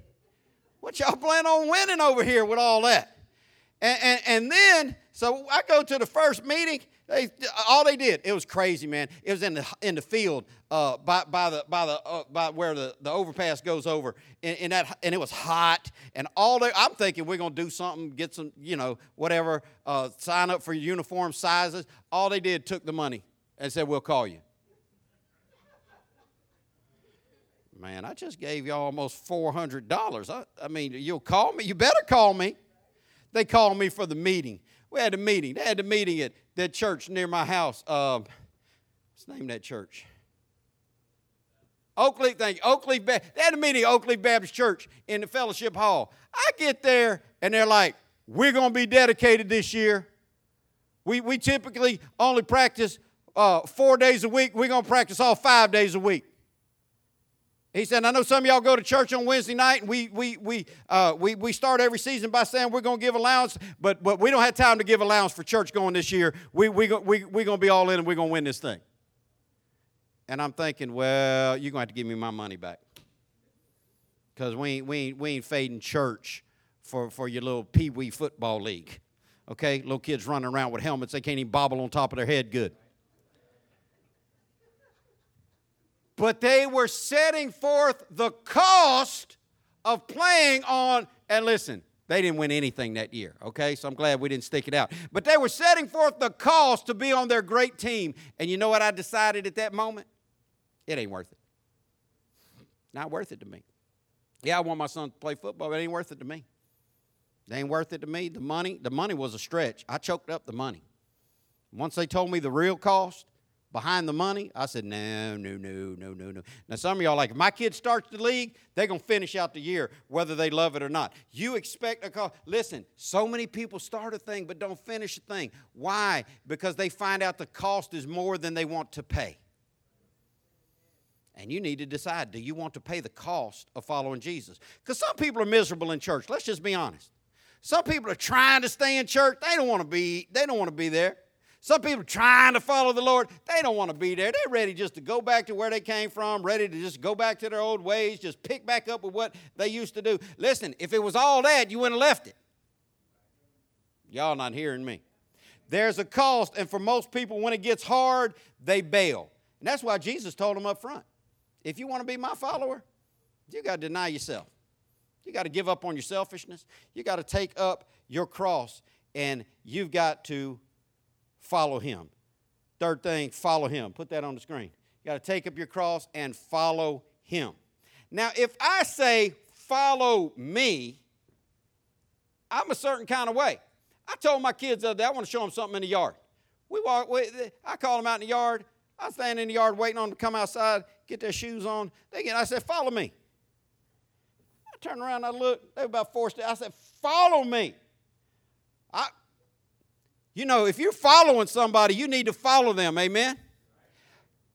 What y'all plan on winning over here with all that? And, and, and then, so I go to the first meeting, they, all they did, it was crazy, man. It was in the in the field uh, by, by the by the uh, by where the, the overpass goes over, and, and, that and it was hot, and all day I'm thinking we're gonna do something, get some, you know, whatever, uh, sign up for uniform sizes. All they did took the money and said we'll call you. Man, I just gave you almost four hundred dollars. I, I mean, you'll call me. You better call me. They called me for the meeting. We had a meeting. They had a meeting at that church near my house. Uh, what's the name that church? Oakleaf, thank you. Oakleaf, they had a meeting at Oakleaf Baptist Church in the fellowship hall. I get there and they're like, we're going to be dedicated this year. We, we typically only practice uh, four days a week. We're going to practice all five days a week. He said, I know some of y'all go to church on Wednesday night, and we, we, we, uh, we, we start every season by saying we're going to give allowance, but, but we don't have time to give allowance for church going this year. We, we, we, we're going to be all in and we're going to win this thing. And I'm thinking, well, you're going to have to give me my money back. Because we ain't, we, ain't, we ain't fading church for, for your little pee wee football league. Okay? Little kids running around with helmets, they can't even bobble on top of their head good. but they were setting forth the cost of playing on, and listen, they didn't win anything that year, okay? So I'm glad we didn't stick it out. But they were setting forth the cost to be on their great team. And you know what I decided at that moment? It ain't worth it. Not worth it to me. Yeah, I want my son to play football, but it ain't worth it to me. It ain't worth it to me. The money, the money was a stretch. I choked up the money. Once they told me the real cost, behind the money? I said, no, no, no, no, no, no. Now, some of y'all like, if my kid starts the league, they're going to finish out the year, whether they love it or not. You expect a call. Listen, so many people start a thing but don't finish a thing. Why? Because they find out the cost is more than they want to pay. And you need to decide do you want to pay the cost of following Jesus? Because some people are miserable in church. Let's just be honest. Some people are trying to stay in church. They don't want to be, they don't want to be there. Some people are trying to follow the Lord, they don't want to be there. They're ready just to go back to where they came from, ready to just go back to their old ways, just pick back up with what they used to do. Listen, if it was all that, you wouldn't have left it. Y'all not hearing me. There's a cost, and for most people, when it gets hard, they bail. And that's why Jesus told them up front if you want to be my follower, you got to deny yourself. You got to give up on your selfishness. You got to take up your cross, and you've got to follow him. Third thing, follow him. Put that on the screen. You got to take up your cross and follow him. Now, if I say, follow me, I'm a certain kind of way. I told my kids the other day, I want to show them something in the yard. We walk, we, I call them out in the yard. I stand in the yard waiting on them to come outside, get their shoes on. They get, I said, follow me. I turned around, I looked, they were about four steps. I said, follow me. I, you know, if you're following somebody, you need to follow them. Amen?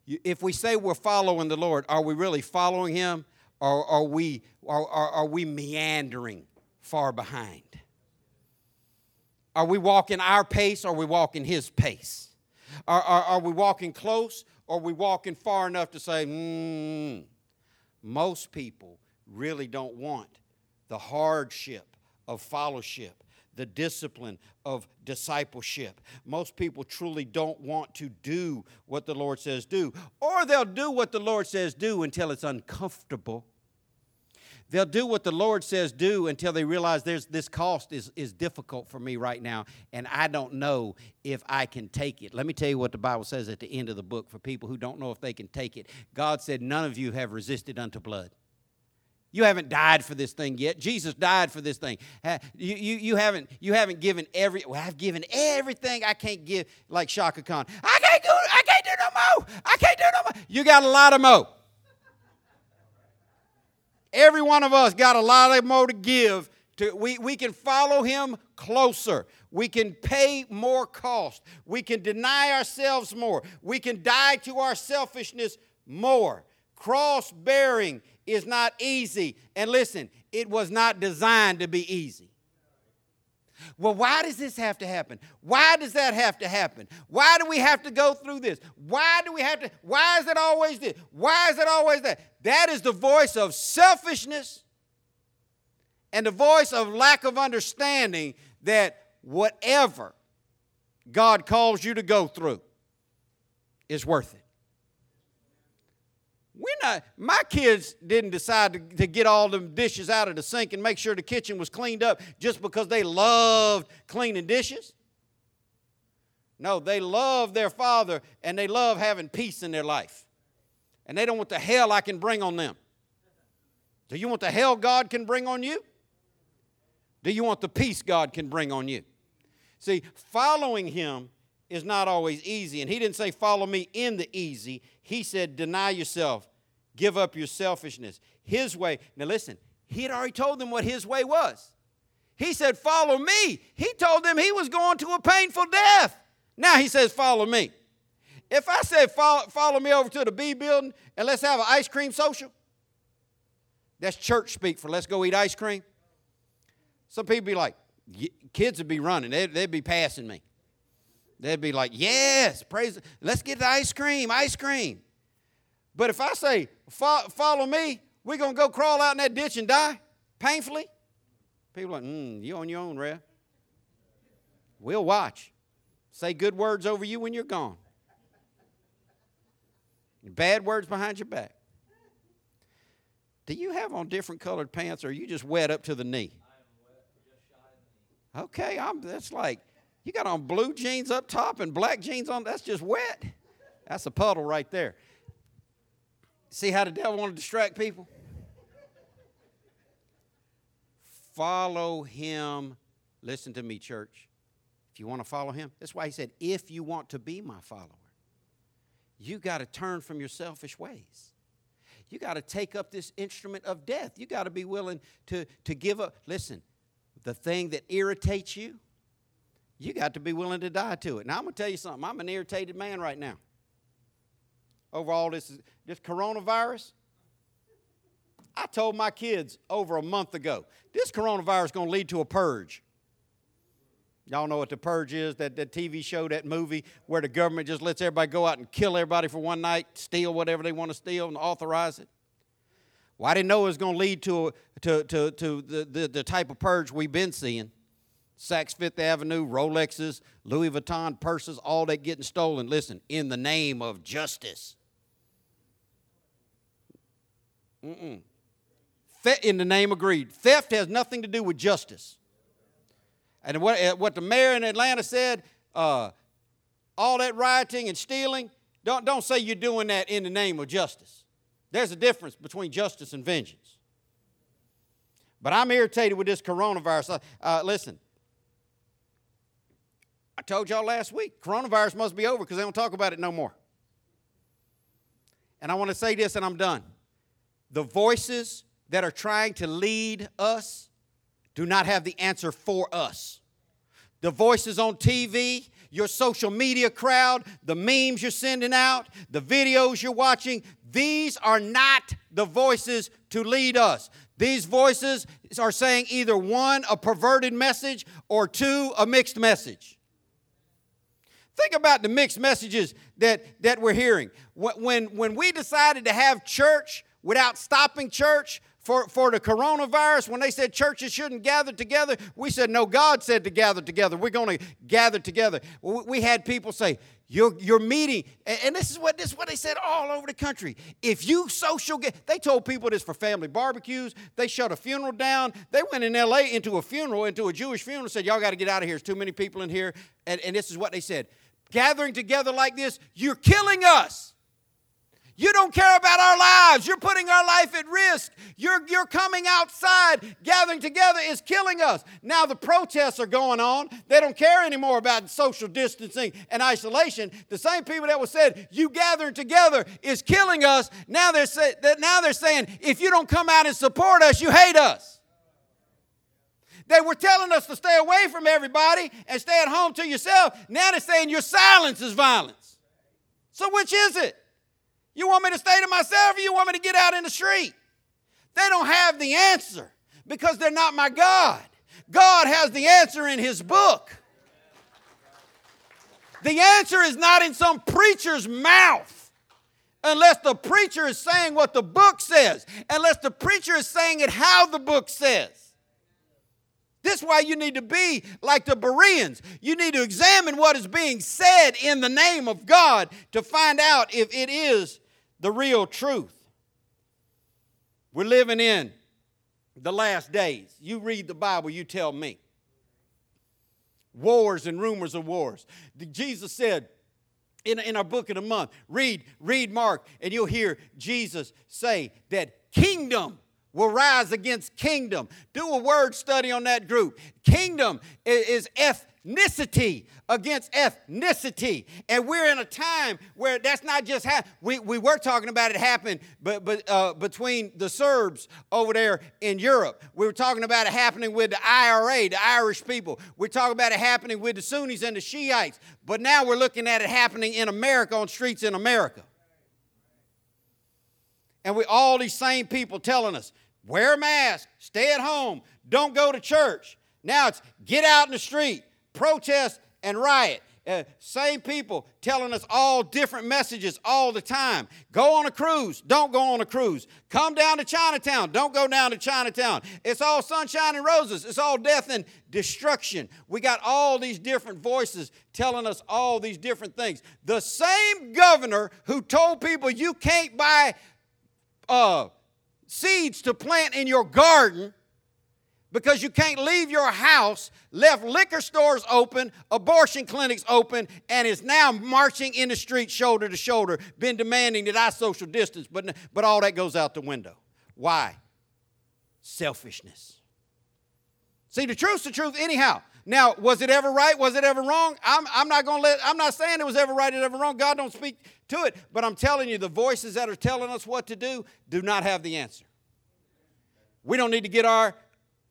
If we say we're following the Lord, are we really following Him or are we, are, are, are we meandering far behind? Are we walking our pace or are we walking His pace? Are, are, are we walking close are we walking far enough to say, hmm? Most people really don't want the hardship of fellowship the discipline of discipleship. Most people truly don't want to do what the Lord says do, or they'll do what the Lord says do until it's uncomfortable. They'll do what the Lord says do until they realize there's this cost is, is difficult for me right now, and I don't know if I can take it. Let me tell you what the Bible says at the end of the book for people who don't know if they can take it. God said, None of you have resisted unto blood. You haven't died for this thing yet. Jesus died for this thing. You, you, you, haven't, you haven't given every, well, I've given everything I can't give, like Chaka Khan. I can't do, I can't do no more. I can't do no more. You got a lot of more. Every one of us got a lot more to give. To, we, we can follow him closer. We can pay more cost. We can deny ourselves more. We can die to our selfishness more. Cross bearing is not easy. And listen, it was not designed to be easy. Well, why does this have to happen? Why does that have to happen? Why do we have to go through this? Why do we have to? Why is it always this? Why is it always that? That is the voice of selfishness and the voice of lack of understanding that whatever God calls you to go through is worth it. We're not, my kids didn't decide to, to get all the dishes out of the sink and make sure the kitchen was cleaned up just because they loved cleaning dishes. No, they love their father and they love having peace in their life. And they don't want the hell I can bring on them. Do you want the hell God can bring on you? Do you want the peace God can bring on you? See, following Him is not always easy. And He didn't say, Follow me in the easy. He said, Deny yourself, Give up your selfishness. His way. Now listen, he had already told them what his way was. He said, Follow me. He told them he was going to a painful death. Now he says, Follow me. If I said, Follow, follow me over to the B building and let's have an ice cream social, that's church speak for let's go eat ice cream. Some people be like, kids would be running, they'd, they'd be passing me. They'd be like, Yes, praise, let's get the ice cream, ice cream. But if I say, Follow me, we're going to go crawl out in that ditch and die painfully, people like, mm, You on your own, Rev. We'll watch. Say good words over you when you're gone. Bad words behind your back. Do you have on different colored pants or are you just wet up to the knee? Okay, I'm that's like you got on blue jeans up top and black jeans on, that's just wet. That's a puddle right there. See how the devil want to distract people? Follow him. Listen to me, church. If you want to follow him, that's why he said, if you want to be my follower, you got to turn from your selfish ways. You got to take up this instrument of death. You got to be willing to, to give up. Listen, the thing that irritates you, you got to be willing to die to it. Now, I'm going to tell you something. I'm an irritated man right now over all this, this coronavirus. I told my kids over a month ago this coronavirus is going to lead to a purge. Y'all know what the purge is that, that TV show, that movie where the government just lets everybody go out and kill everybody for one night, steal whatever they want to steal, and authorize it. Well, I didn't know it was going to lead to, to, to, to the, the, the type of purge we've been seeing. Saks Fifth Avenue, Rolexes, Louis Vuitton purses, all that getting stolen. Listen, in the name of justice. Mm-mm. In the name of greed. Theft has nothing to do with justice. And what, uh, what the mayor in Atlanta said, uh, all that rioting and stealing, don't, don't say you're doing that in the name of justice. There's a difference between justice and vengeance. But I'm irritated with this coronavirus. Uh, uh, listen, I told y'all last week, coronavirus must be over because they don't talk about it no more. And I want to say this and I'm done. The voices that are trying to lead us do not have the answer for us. The voices on TV, your social media crowd, the memes you're sending out, the videos you're watching, these are not the voices to lead us. These voices are saying either one, a perverted message, or two, a mixed message. Think about the mixed messages that, that we're hearing. When, when we decided to have church without stopping church, for, for the coronavirus, when they said churches shouldn't gather together, we said, no, God said to gather together. We're going to gather together. We had people say, you're, meeting, and this is what this is what they said all over the country. If you social get, they told people this for family barbecues. They shut a funeral down. They went in L.A. into a funeral, into a Jewish funeral, said, "Y'all got to get out of here. There's too many people in here." And, and this is what they said: Gathering together like this, you're killing us. You don't care about our lives. You're putting our life at risk. You're, you're coming outside, gathering together is killing us. Now the protests are going on. They don't care anymore about social distancing and isolation. The same people that were said, you gathering together is killing us. Now they're, say, now they're saying, if you don't come out and support us, you hate us. They were telling us to stay away from everybody and stay at home to yourself. Now they're saying your silence is violence. So which is it? You want me to stay to myself or you want me to get out in the street? They don't have the answer because they're not my God. God has the answer in His book. The answer is not in some preacher's mouth unless the preacher is saying what the book says, unless the preacher is saying it how the book says. This is why you need to be like the Bereans. You need to examine what is being said in the name of God to find out if it is the real truth. We're living in the last days. You read the Bible, you tell me. Wars and rumors of wars. Jesus said, in, in our book of the month, read, read Mark, and you'll hear Jesus say that kingdom will rise against kingdom. Do a word study on that group. Kingdom is ethnicity against ethnicity. And we're in a time where that's not just ha- we, we were talking about it happening but, but, uh, between the Serbs over there in Europe. We were talking about it happening with the IRA, the Irish people. We're talking about it happening with the Sunnis and the Shiites. But now we're looking at it happening in America on streets in America. And we all these same people telling us, wear a mask, stay at home, don't go to church. Now it's get out in the street, protest and riot. Uh, same people telling us all different messages all the time. Go on a cruise, don't go on a cruise. Come down to Chinatown, don't go down to Chinatown. It's all sunshine and roses, it's all death and destruction. We got all these different voices telling us all these different things. The same governor who told people you can't buy uh, seeds to plant in your garden because you can't leave your house, left liquor stores open, abortion clinics open, and is now marching in the street shoulder to shoulder, been demanding that I social distance, but, but all that goes out the window. Why? Selfishness. See, the truth's the truth anyhow. Now, was it ever right? Was it ever wrong? I'm, I'm not going to let, I'm not saying it was ever right or ever wrong. God don't speak to it. But I'm telling you, the voices that are telling us what to do do not have the answer. We don't need to get our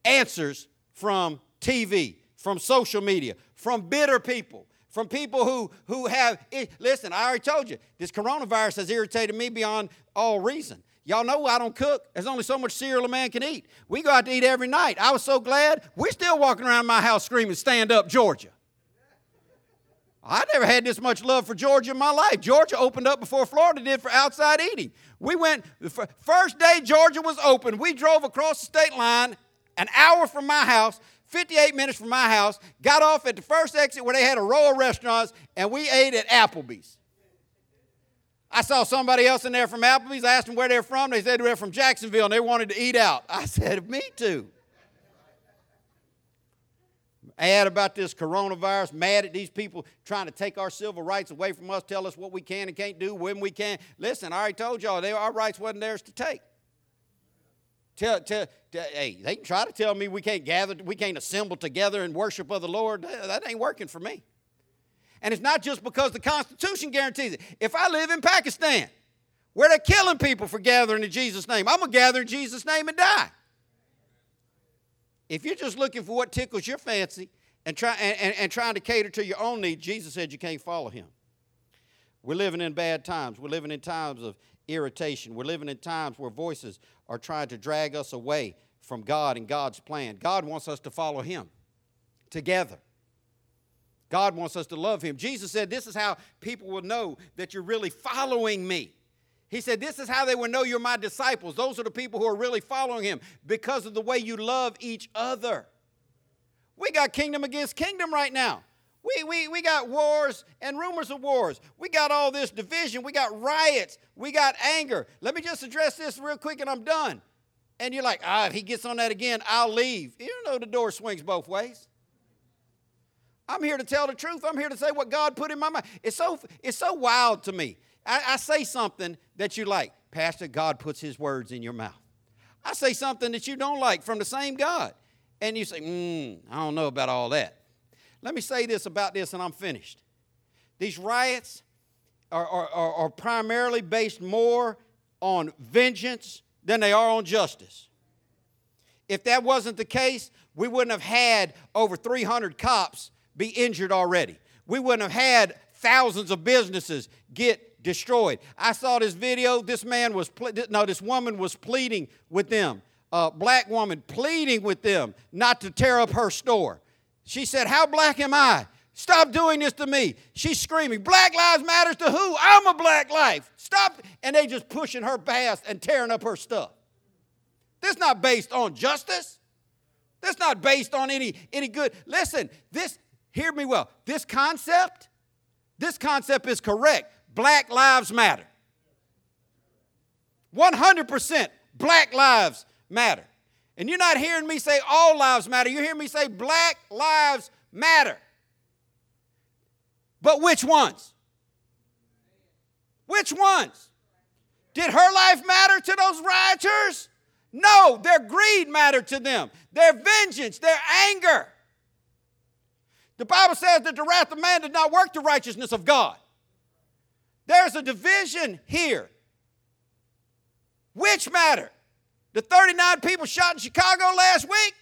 answers from TV, from social media, from bitter people, from people who, who have. Listen, I already told you, this coronavirus has irritated me beyond all reason. Y'all know I don't cook. There's only so much cereal a man can eat. We go out to eat every night. I was so glad. We're still walking around my house screaming, Stand up, Georgia. I never had this much love for Georgia in my life. Georgia opened up before Florida did for outside eating. We went, the first day Georgia was open, we drove across the state line an hour from my house, 58 minutes from my house, got off at the first exit where they had a row of restaurants, and we ate at Applebee's. I saw somebody else in there from Applebee's. I asked them where they're from. They said they're from Jacksonville and they wanted to eat out. I said, Me too. Mad about this coronavirus, mad at these people trying to take our civil rights away from us, tell us what we can and can't do, when we can. Listen, I already told y'all they, our rights wasn't theirs to take. Tell, tell, tell, hey, they can try to tell me we can't gather, we can't assemble together and worship of the Lord. That ain't working for me. And it's not just because the Constitution guarantees it. If I live in Pakistan, where they're killing people for gathering in Jesus' name, I'm going to gather in Jesus' name and die. If you're just looking for what tickles your fancy and, try, and, and, and trying to cater to your own needs, Jesus said you can't follow him. We're living in bad times. We're living in times of irritation. We're living in times where voices are trying to drag us away from God and God's plan. God wants us to follow him together. God wants us to love him. Jesus said, This is how people will know that you're really following me. He said, This is how they will know you're my disciples. Those are the people who are really following him because of the way you love each other. We got kingdom against kingdom right now. We, we, we got wars and rumors of wars. We got all this division. We got riots. We got anger. Let me just address this real quick and I'm done. And you're like, ah, if he gets on that again, I'll leave. You know the door swings both ways. I'm here to tell the truth. I'm here to say what God put in my mind. It's so, it's so wild to me. I, I say something that you like. Pastor, God puts his words in your mouth. I say something that you don't like from the same God. And you say, mm, I don't know about all that. Let me say this about this and I'm finished. These riots are, are, are, are primarily based more on vengeance than they are on justice. If that wasn't the case, we wouldn't have had over 300 cops be injured already. We wouldn't have had thousands of businesses get destroyed. I saw this video. This man was, no, this woman was pleading with them. A black woman pleading with them not to tear up her store. She said, How black am I? Stop doing this to me. She's screaming, Black Lives Matters to who? I'm a black life. Stop. And they just pushing her past and tearing up her stuff. This not based on justice. This not based on any, any good. Listen, this hear me well. This concept, this concept is correct. Black lives matter. 100% black lives matter. And you're not hearing me say all lives matter. You're hearing me say black lives matter. But which ones? Which ones? Did her life matter to those rioters? No, their greed mattered to them, their vengeance, their anger. The Bible says that the wrath of man did not work the righteousness of God. There's a division here. Which matter? The 39 people shot in Chicago last week?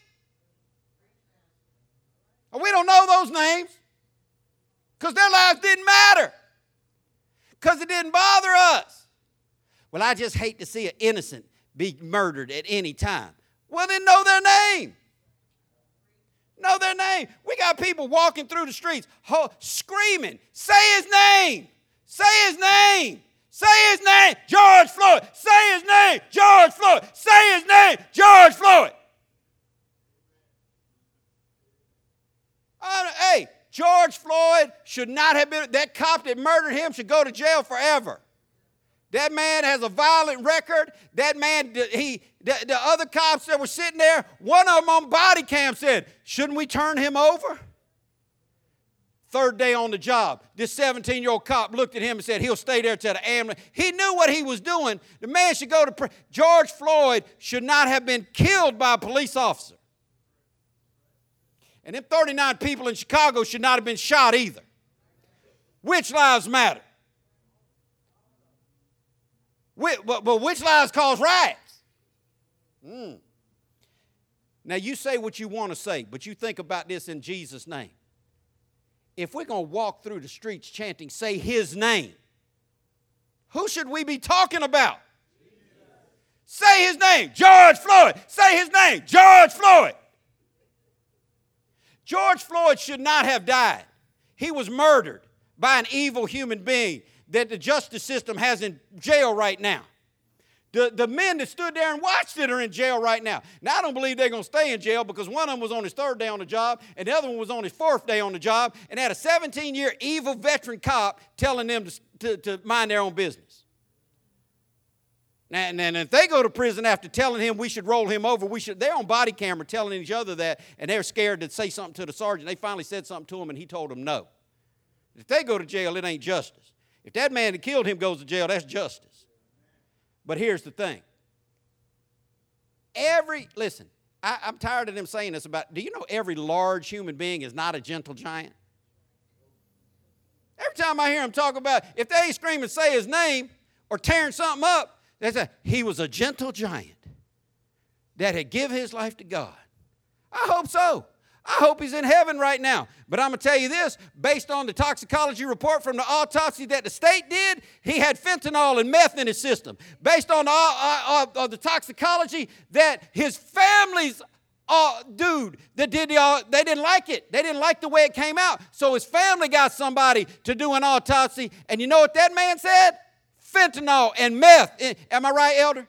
We don't know those names because their lives didn't matter because it didn't bother us. Well, I just hate to see an innocent be murdered at any time. Well, then know their name. Know their name. We got people walking through the streets ho- screaming, say his name, say his name. Say his name, George Floyd. Say his name, George Floyd. Say his name, George Floyd. Uh, hey, George Floyd should not have been, that cop that murdered him should go to jail forever. That man has a violent record. That man, he, the, the other cops that were sitting there, one of them on body cam said, Shouldn't we turn him over? Third day on the job, this 17 year old cop looked at him and said, He'll stay there till the ambulance. He knew what he was doing. The man should go to. Pre- George Floyd should not have been killed by a police officer. And them 39 people in Chicago should not have been shot either. Which lives matter? But which lies cause riots? Mm. Now, you say what you want to say, but you think about this in Jesus' name. If we're going to walk through the streets chanting, say his name, who should we be talking about? Say his name, George Floyd. Say his name, George Floyd. George Floyd should not have died. He was murdered by an evil human being that the justice system has in jail right now. The, the men that stood there and watched it are in jail right now. Now, I don't believe they're going to stay in jail because one of them was on his third day on the job and the other one was on his fourth day on the job and had a 17 year evil veteran cop telling them to, to, to mind their own business. Now, And, and if they go to prison after telling him we should roll him over, we should, they're on body camera telling each other that, and they're scared to say something to the sergeant. They finally said something to him, and he told them no. If they go to jail, it ain't justice. If that man that killed him goes to jail, that's justice. But here's the thing. Every, listen, I, I'm tired of them saying this about, do you know every large human being is not a gentle giant? Every time I hear them talk about, if they ain't screaming, say his name, or tearing something up, they say he was a gentle giant that had given his life to God. I hope so. I hope he's in heaven right now. But I'm going to tell you this based on the toxicology report from the autopsy that the state did, he had fentanyl and meth in his system. Based on the, uh, uh, the toxicology that his family's uh, dude that did the, uh, they didn't like it. They didn't like the way it came out. So his family got somebody to do an autopsy. And you know what that man said? fentanyl and meth. Am I right, elder?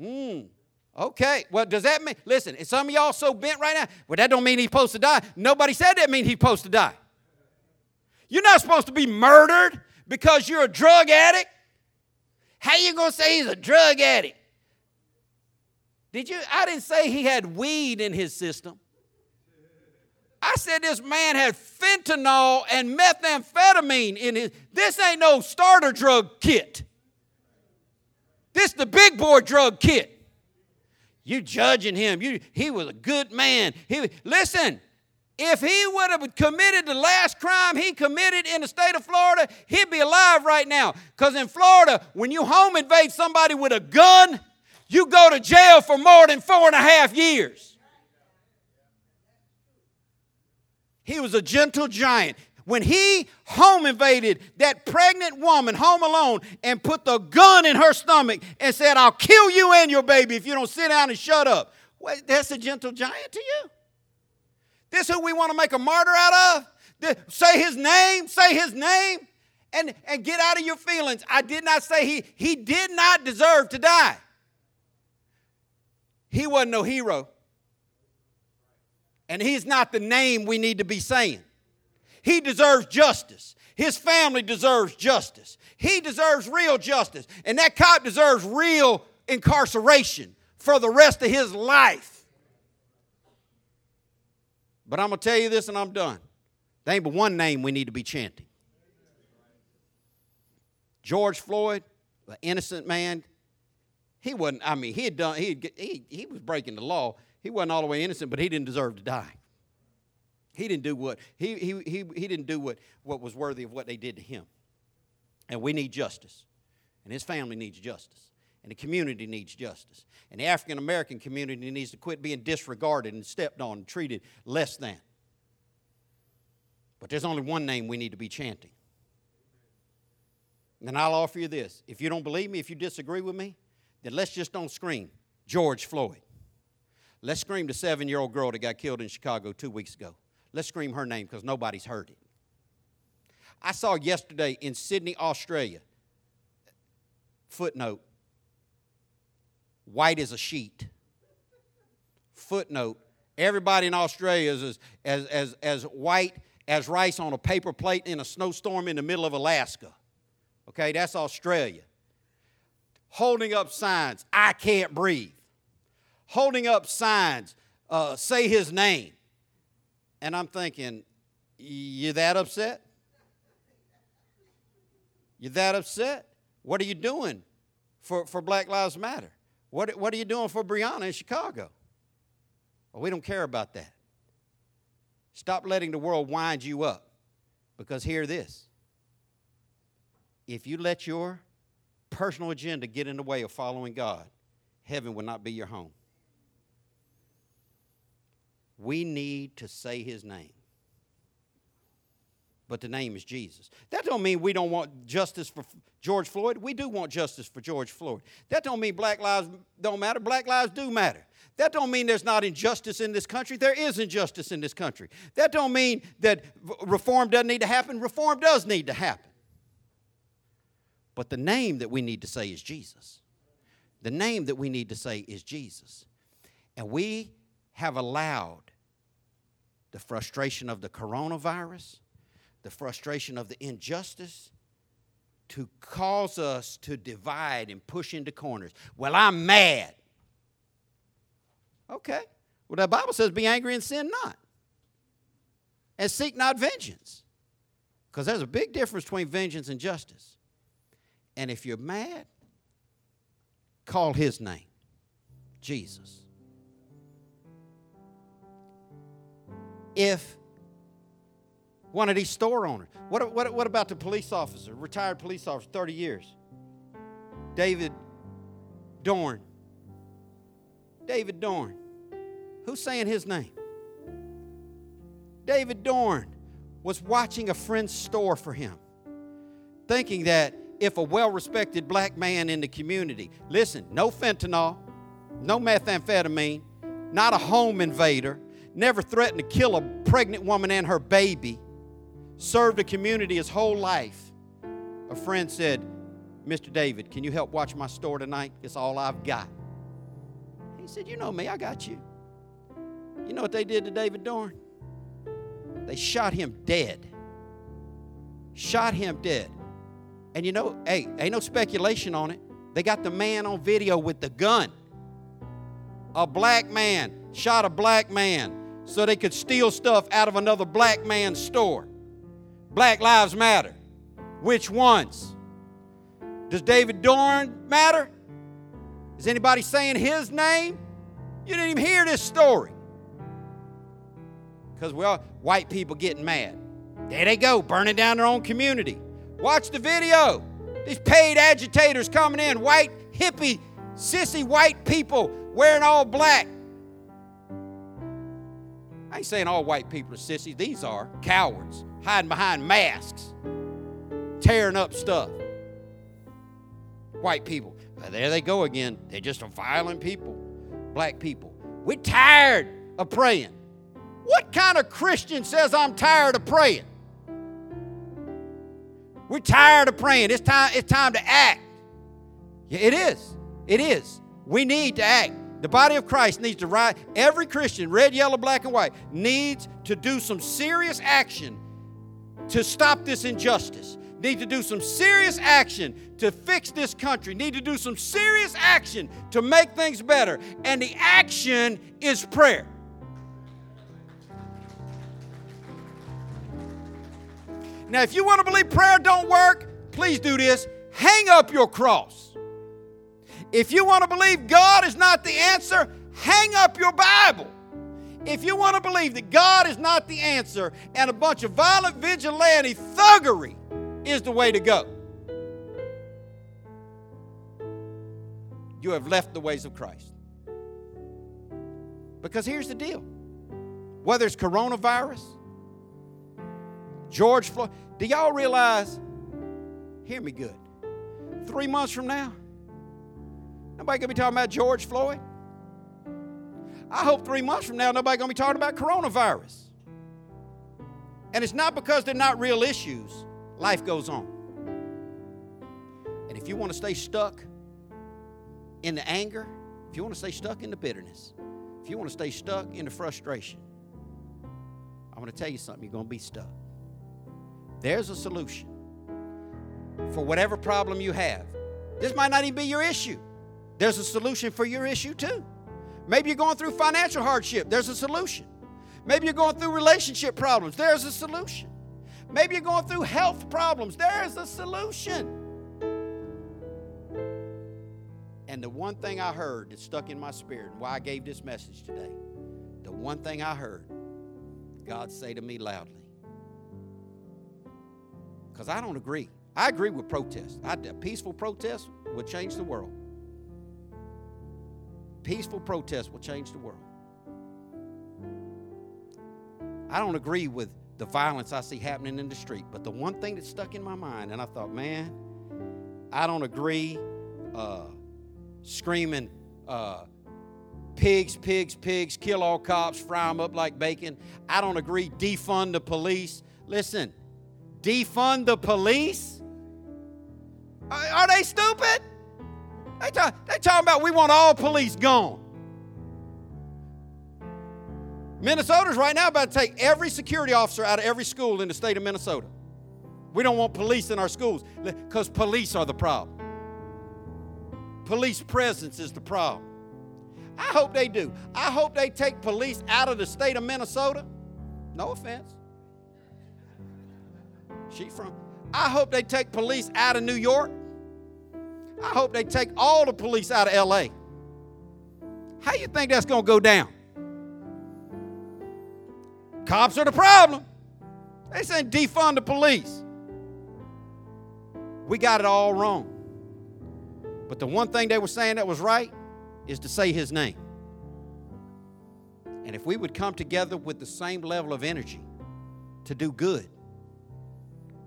Mm. Okay. Well, does that mean? Listen, is some of y'all so bent right now? Well, that don't mean he's supposed to die. Nobody said that mean he's supposed to die. You're not supposed to be murdered because you're a drug addict. How you gonna say he's a drug addict? Did you? I didn't say he had weed in his system. I said this man had fentanyl and methamphetamine in his. This ain't no starter drug kit. This the big boy drug kit. You judging him. You, he was a good man. He, listen, if he would have committed the last crime he committed in the state of Florida, he'd be alive right now. Because in Florida, when you home invade somebody with a gun, you go to jail for more than four and a half years. He was a gentle giant. When he home invaded that pregnant woman home alone and put the gun in her stomach and said, I'll kill you and your baby if you don't sit down and shut up. That's a gentle giant to you? This who we want to make a martyr out of? Say his name, say his name, and, and get out of your feelings. I did not say he, he did not deserve to die. He wasn't no hero. And he's not the name we need to be saying. He deserves justice. His family deserves justice. He deserves real justice. And that cop deserves real incarceration for the rest of his life. But I'm going to tell you this and I'm done. There ain't but one name we need to be chanting George Floyd, an innocent man, He wasn't, I mean, he had done, he, had, he, he was breaking the law. He wasn't all the way innocent, but he didn't deserve to die. He didn't do what, he, he, he, he didn't do what, what was worthy of what they did to him. And we need justice. And his family needs justice. And the community needs justice. And the African American community needs to quit being disregarded and stepped on and treated less than. But there's only one name we need to be chanting. And I'll offer you this. If you don't believe me, if you disagree with me, then let's just don't scream George Floyd. Let's scream the seven year old girl that got killed in Chicago two weeks ago. Let's scream her name because nobody's heard it. I saw yesterday in Sydney, Australia, footnote, white as a sheet. Footnote, everybody in Australia is as, as, as, white as rice on a paper plate in a snowstorm in the middle of Alaska. Okay, that's Australia. Holding up signs, I can't breathe. Holding up signs, uh, say his name. And I'm thinking, you that upset? You that upset? What are you doing for, for Black Lives Matter? What, what are you doing for Breonna in Chicago? Well, we don't care about that. Stop letting the world wind you up. Because hear this if you let your personal agenda get in the way of following God, heaven will not be your home. We need to say his name. But the name is Jesus. That don't mean we don't want justice for George Floyd. We do want justice for George Floyd. That don't mean black lives don't matter. Black lives do matter. That don't mean there's not injustice in this country. There is injustice in this country. That don't mean that reform doesn't need to happen. Reform does need to happen. But the name that we need to say is Jesus. The name that we need to say is Jesus. And we have allowed the frustration of the coronavirus, the frustration of the injustice, to cause us to divide and push into corners. Well, I'm mad. Okay. Well, the Bible says, be angry and sin not. And seek not vengeance. Because there's a big difference between vengeance and justice. And if you're mad, call his name Jesus. If one of these store owners, what, what, what about the police officer, retired police officer, 30 years? David Dorn. David Dorn. Who's saying his name? David Dorn was watching a friend's store for him, thinking that if a well respected black man in the community, listen, no fentanyl, no methamphetamine, not a home invader, never threatened to kill a pregnant woman and her baby, served a community his whole life. A friend said, Mr. David, can you help watch my store tonight? It's all I've got. He said, You know me, I got you. You know what they did to David Dorn? They shot him dead. Shot him dead. And you know, hey, ain't no speculation on it. They got the man on video with the gun. A black man shot a black man so they could steal stuff out of another black man's store. Black Lives Matter. Which ones? Does David Dorn matter? Is anybody saying his name? You didn't even hear this story. Because, well, white people getting mad. There they go, burning down their own community. Watch the video. These paid agitators coming in, white, hippie, sissy white people wearing all black, I ain't saying all white people are sissies. These are cowards, hiding behind masks, tearing up stuff. White people, there they go again. They're just a violent people. Black people, we're tired of praying. What kind of Christian says I'm tired of praying? We're tired of praying. It's time, it's time to act. It is. It is. We need to act. The body of Christ needs to rise. Every Christian, red, yellow, black, and white, needs to do some serious action to stop this injustice. Need to do some serious action to fix this country. Need to do some serious action to make things better. And the action is prayer. Now, if you want to believe prayer don't work, please do this. Hang up your cross. If you want to believe God is not the answer, hang up your Bible. If you want to believe that God is not the answer and a bunch of violent vigilante thuggery is the way to go, you have left the ways of Christ. Because here's the deal whether it's coronavirus, George Floyd, do y'all realize? Hear me good. Three months from now, nobody gonna be talking about George Floyd. I hope three months from now, nobody gonna be talking about coronavirus. And it's not because they're not real issues. Life goes on. And if you want to stay stuck in the anger, if you want to stay stuck in the bitterness, if you want to stay stuck in the frustration, I'm going to tell you something. You're going to be stuck. There's a solution for whatever problem you have. This might not even be your issue. There's a solution for your issue too. Maybe you're going through financial hardship. There's a solution. Maybe you're going through relationship problems. There's a solution. Maybe you're going through health problems. There is a solution. And the one thing I heard that stuck in my spirit, and why I gave this message today, the one thing I heard God say to me loudly, because I don't agree. I agree with protest. I, a peaceful protest would change the world. Peaceful protest will change the world. I don't agree with the violence I see happening in the street, but the one thing that stuck in my mind, and I thought, man, I don't agree. Uh, screaming, uh, pigs, pigs, pigs, kill all cops, fry them up like bacon. I don't agree. Defund the police. Listen, defund the police? Are, are they stupid? They, talk, they talking about we want all police gone. Minnesota's right now about to take every security officer out of every school in the state of Minnesota. We don't want police in our schools because police are the problem. Police presence is the problem. I hope they do. I hope they take police out of the state of Minnesota. No offense. She from. I hope they take police out of New York. I hope they take all the police out of LA. How you think that's going to go down? Cops are the problem. They saying defund the police. We got it all wrong. But the one thing they were saying that was right is to say his name. And if we would come together with the same level of energy to do good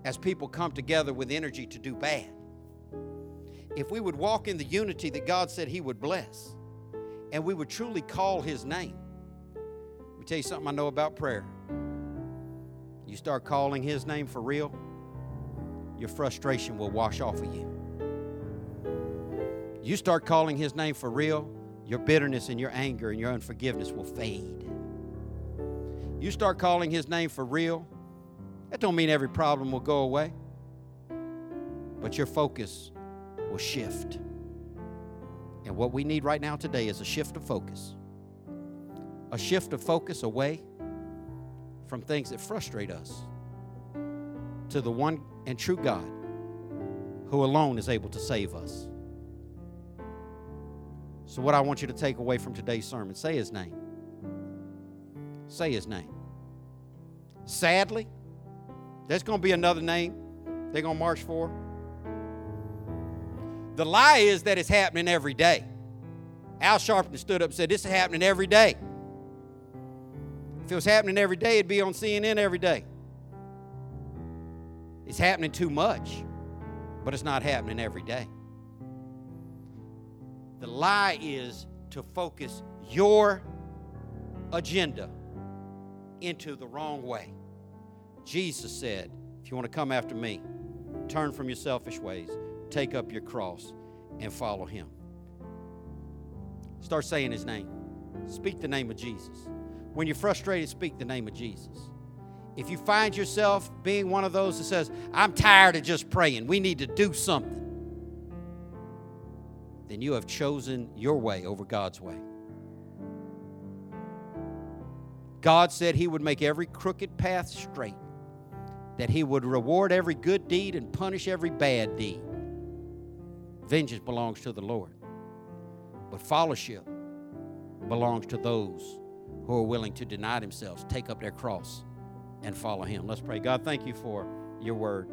as people come together with energy to do bad, if we would walk in the unity that God said He would bless, and we would truly call His name. Let me tell you something I know about prayer. You start calling His name for real, your frustration will wash off of you. You start calling His name for real, your bitterness and your anger and your unforgiveness will fade. You start calling His name for real, that don't mean every problem will go away, but your focus will shift. And what we need right now today is a shift of focus. A shift of focus away from things that frustrate us to the one and true God who alone is able to save us. So, what I want you to take away from today's sermon say his name. Say his name. Sadly, there's going to be another name they're going to march for. The lie is that it's happening every day. Al Sharpton stood up and said, This is happening every day. If it was happening every day, it'd be on CNN every day. It's happening too much, but it's not happening every day. The lie is to focus your agenda into the wrong way. Jesus said, If you want to come after me, turn from your selfish ways, take up your cross, and follow him. Start saying his name. Speak the name of Jesus. When you're frustrated, speak the name of Jesus. If you find yourself being one of those that says, I'm tired of just praying, we need to do something, then you have chosen your way over God's way. God said He would make every crooked path straight, that He would reward every good deed and punish every bad deed. Vengeance belongs to the Lord. But fellowship belongs to those who are willing to deny themselves, take up their cross, and follow Him. Let's pray. God, thank you for your word.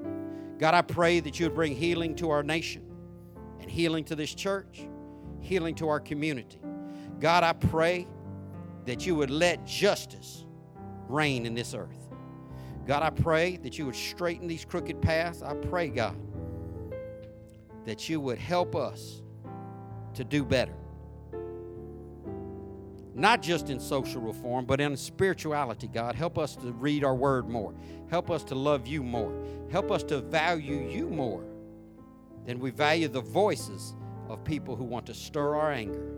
God, I pray that you would bring healing to our nation and healing to this church, healing to our community. God, I pray that you would let justice reign in this earth. God, I pray that you would straighten these crooked paths. I pray, God, that you would help us to do better. Not just in social reform, but in spirituality, God. Help us to read our word more. Help us to love you more. Help us to value you more than we value the voices of people who want to stir our anger.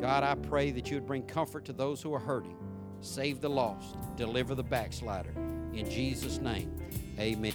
God, I pray that you would bring comfort to those who are hurting, save the lost, deliver the backslider. In Jesus' name, amen.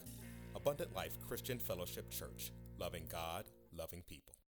Abundant Life Christian Fellowship Church, loving God, loving people.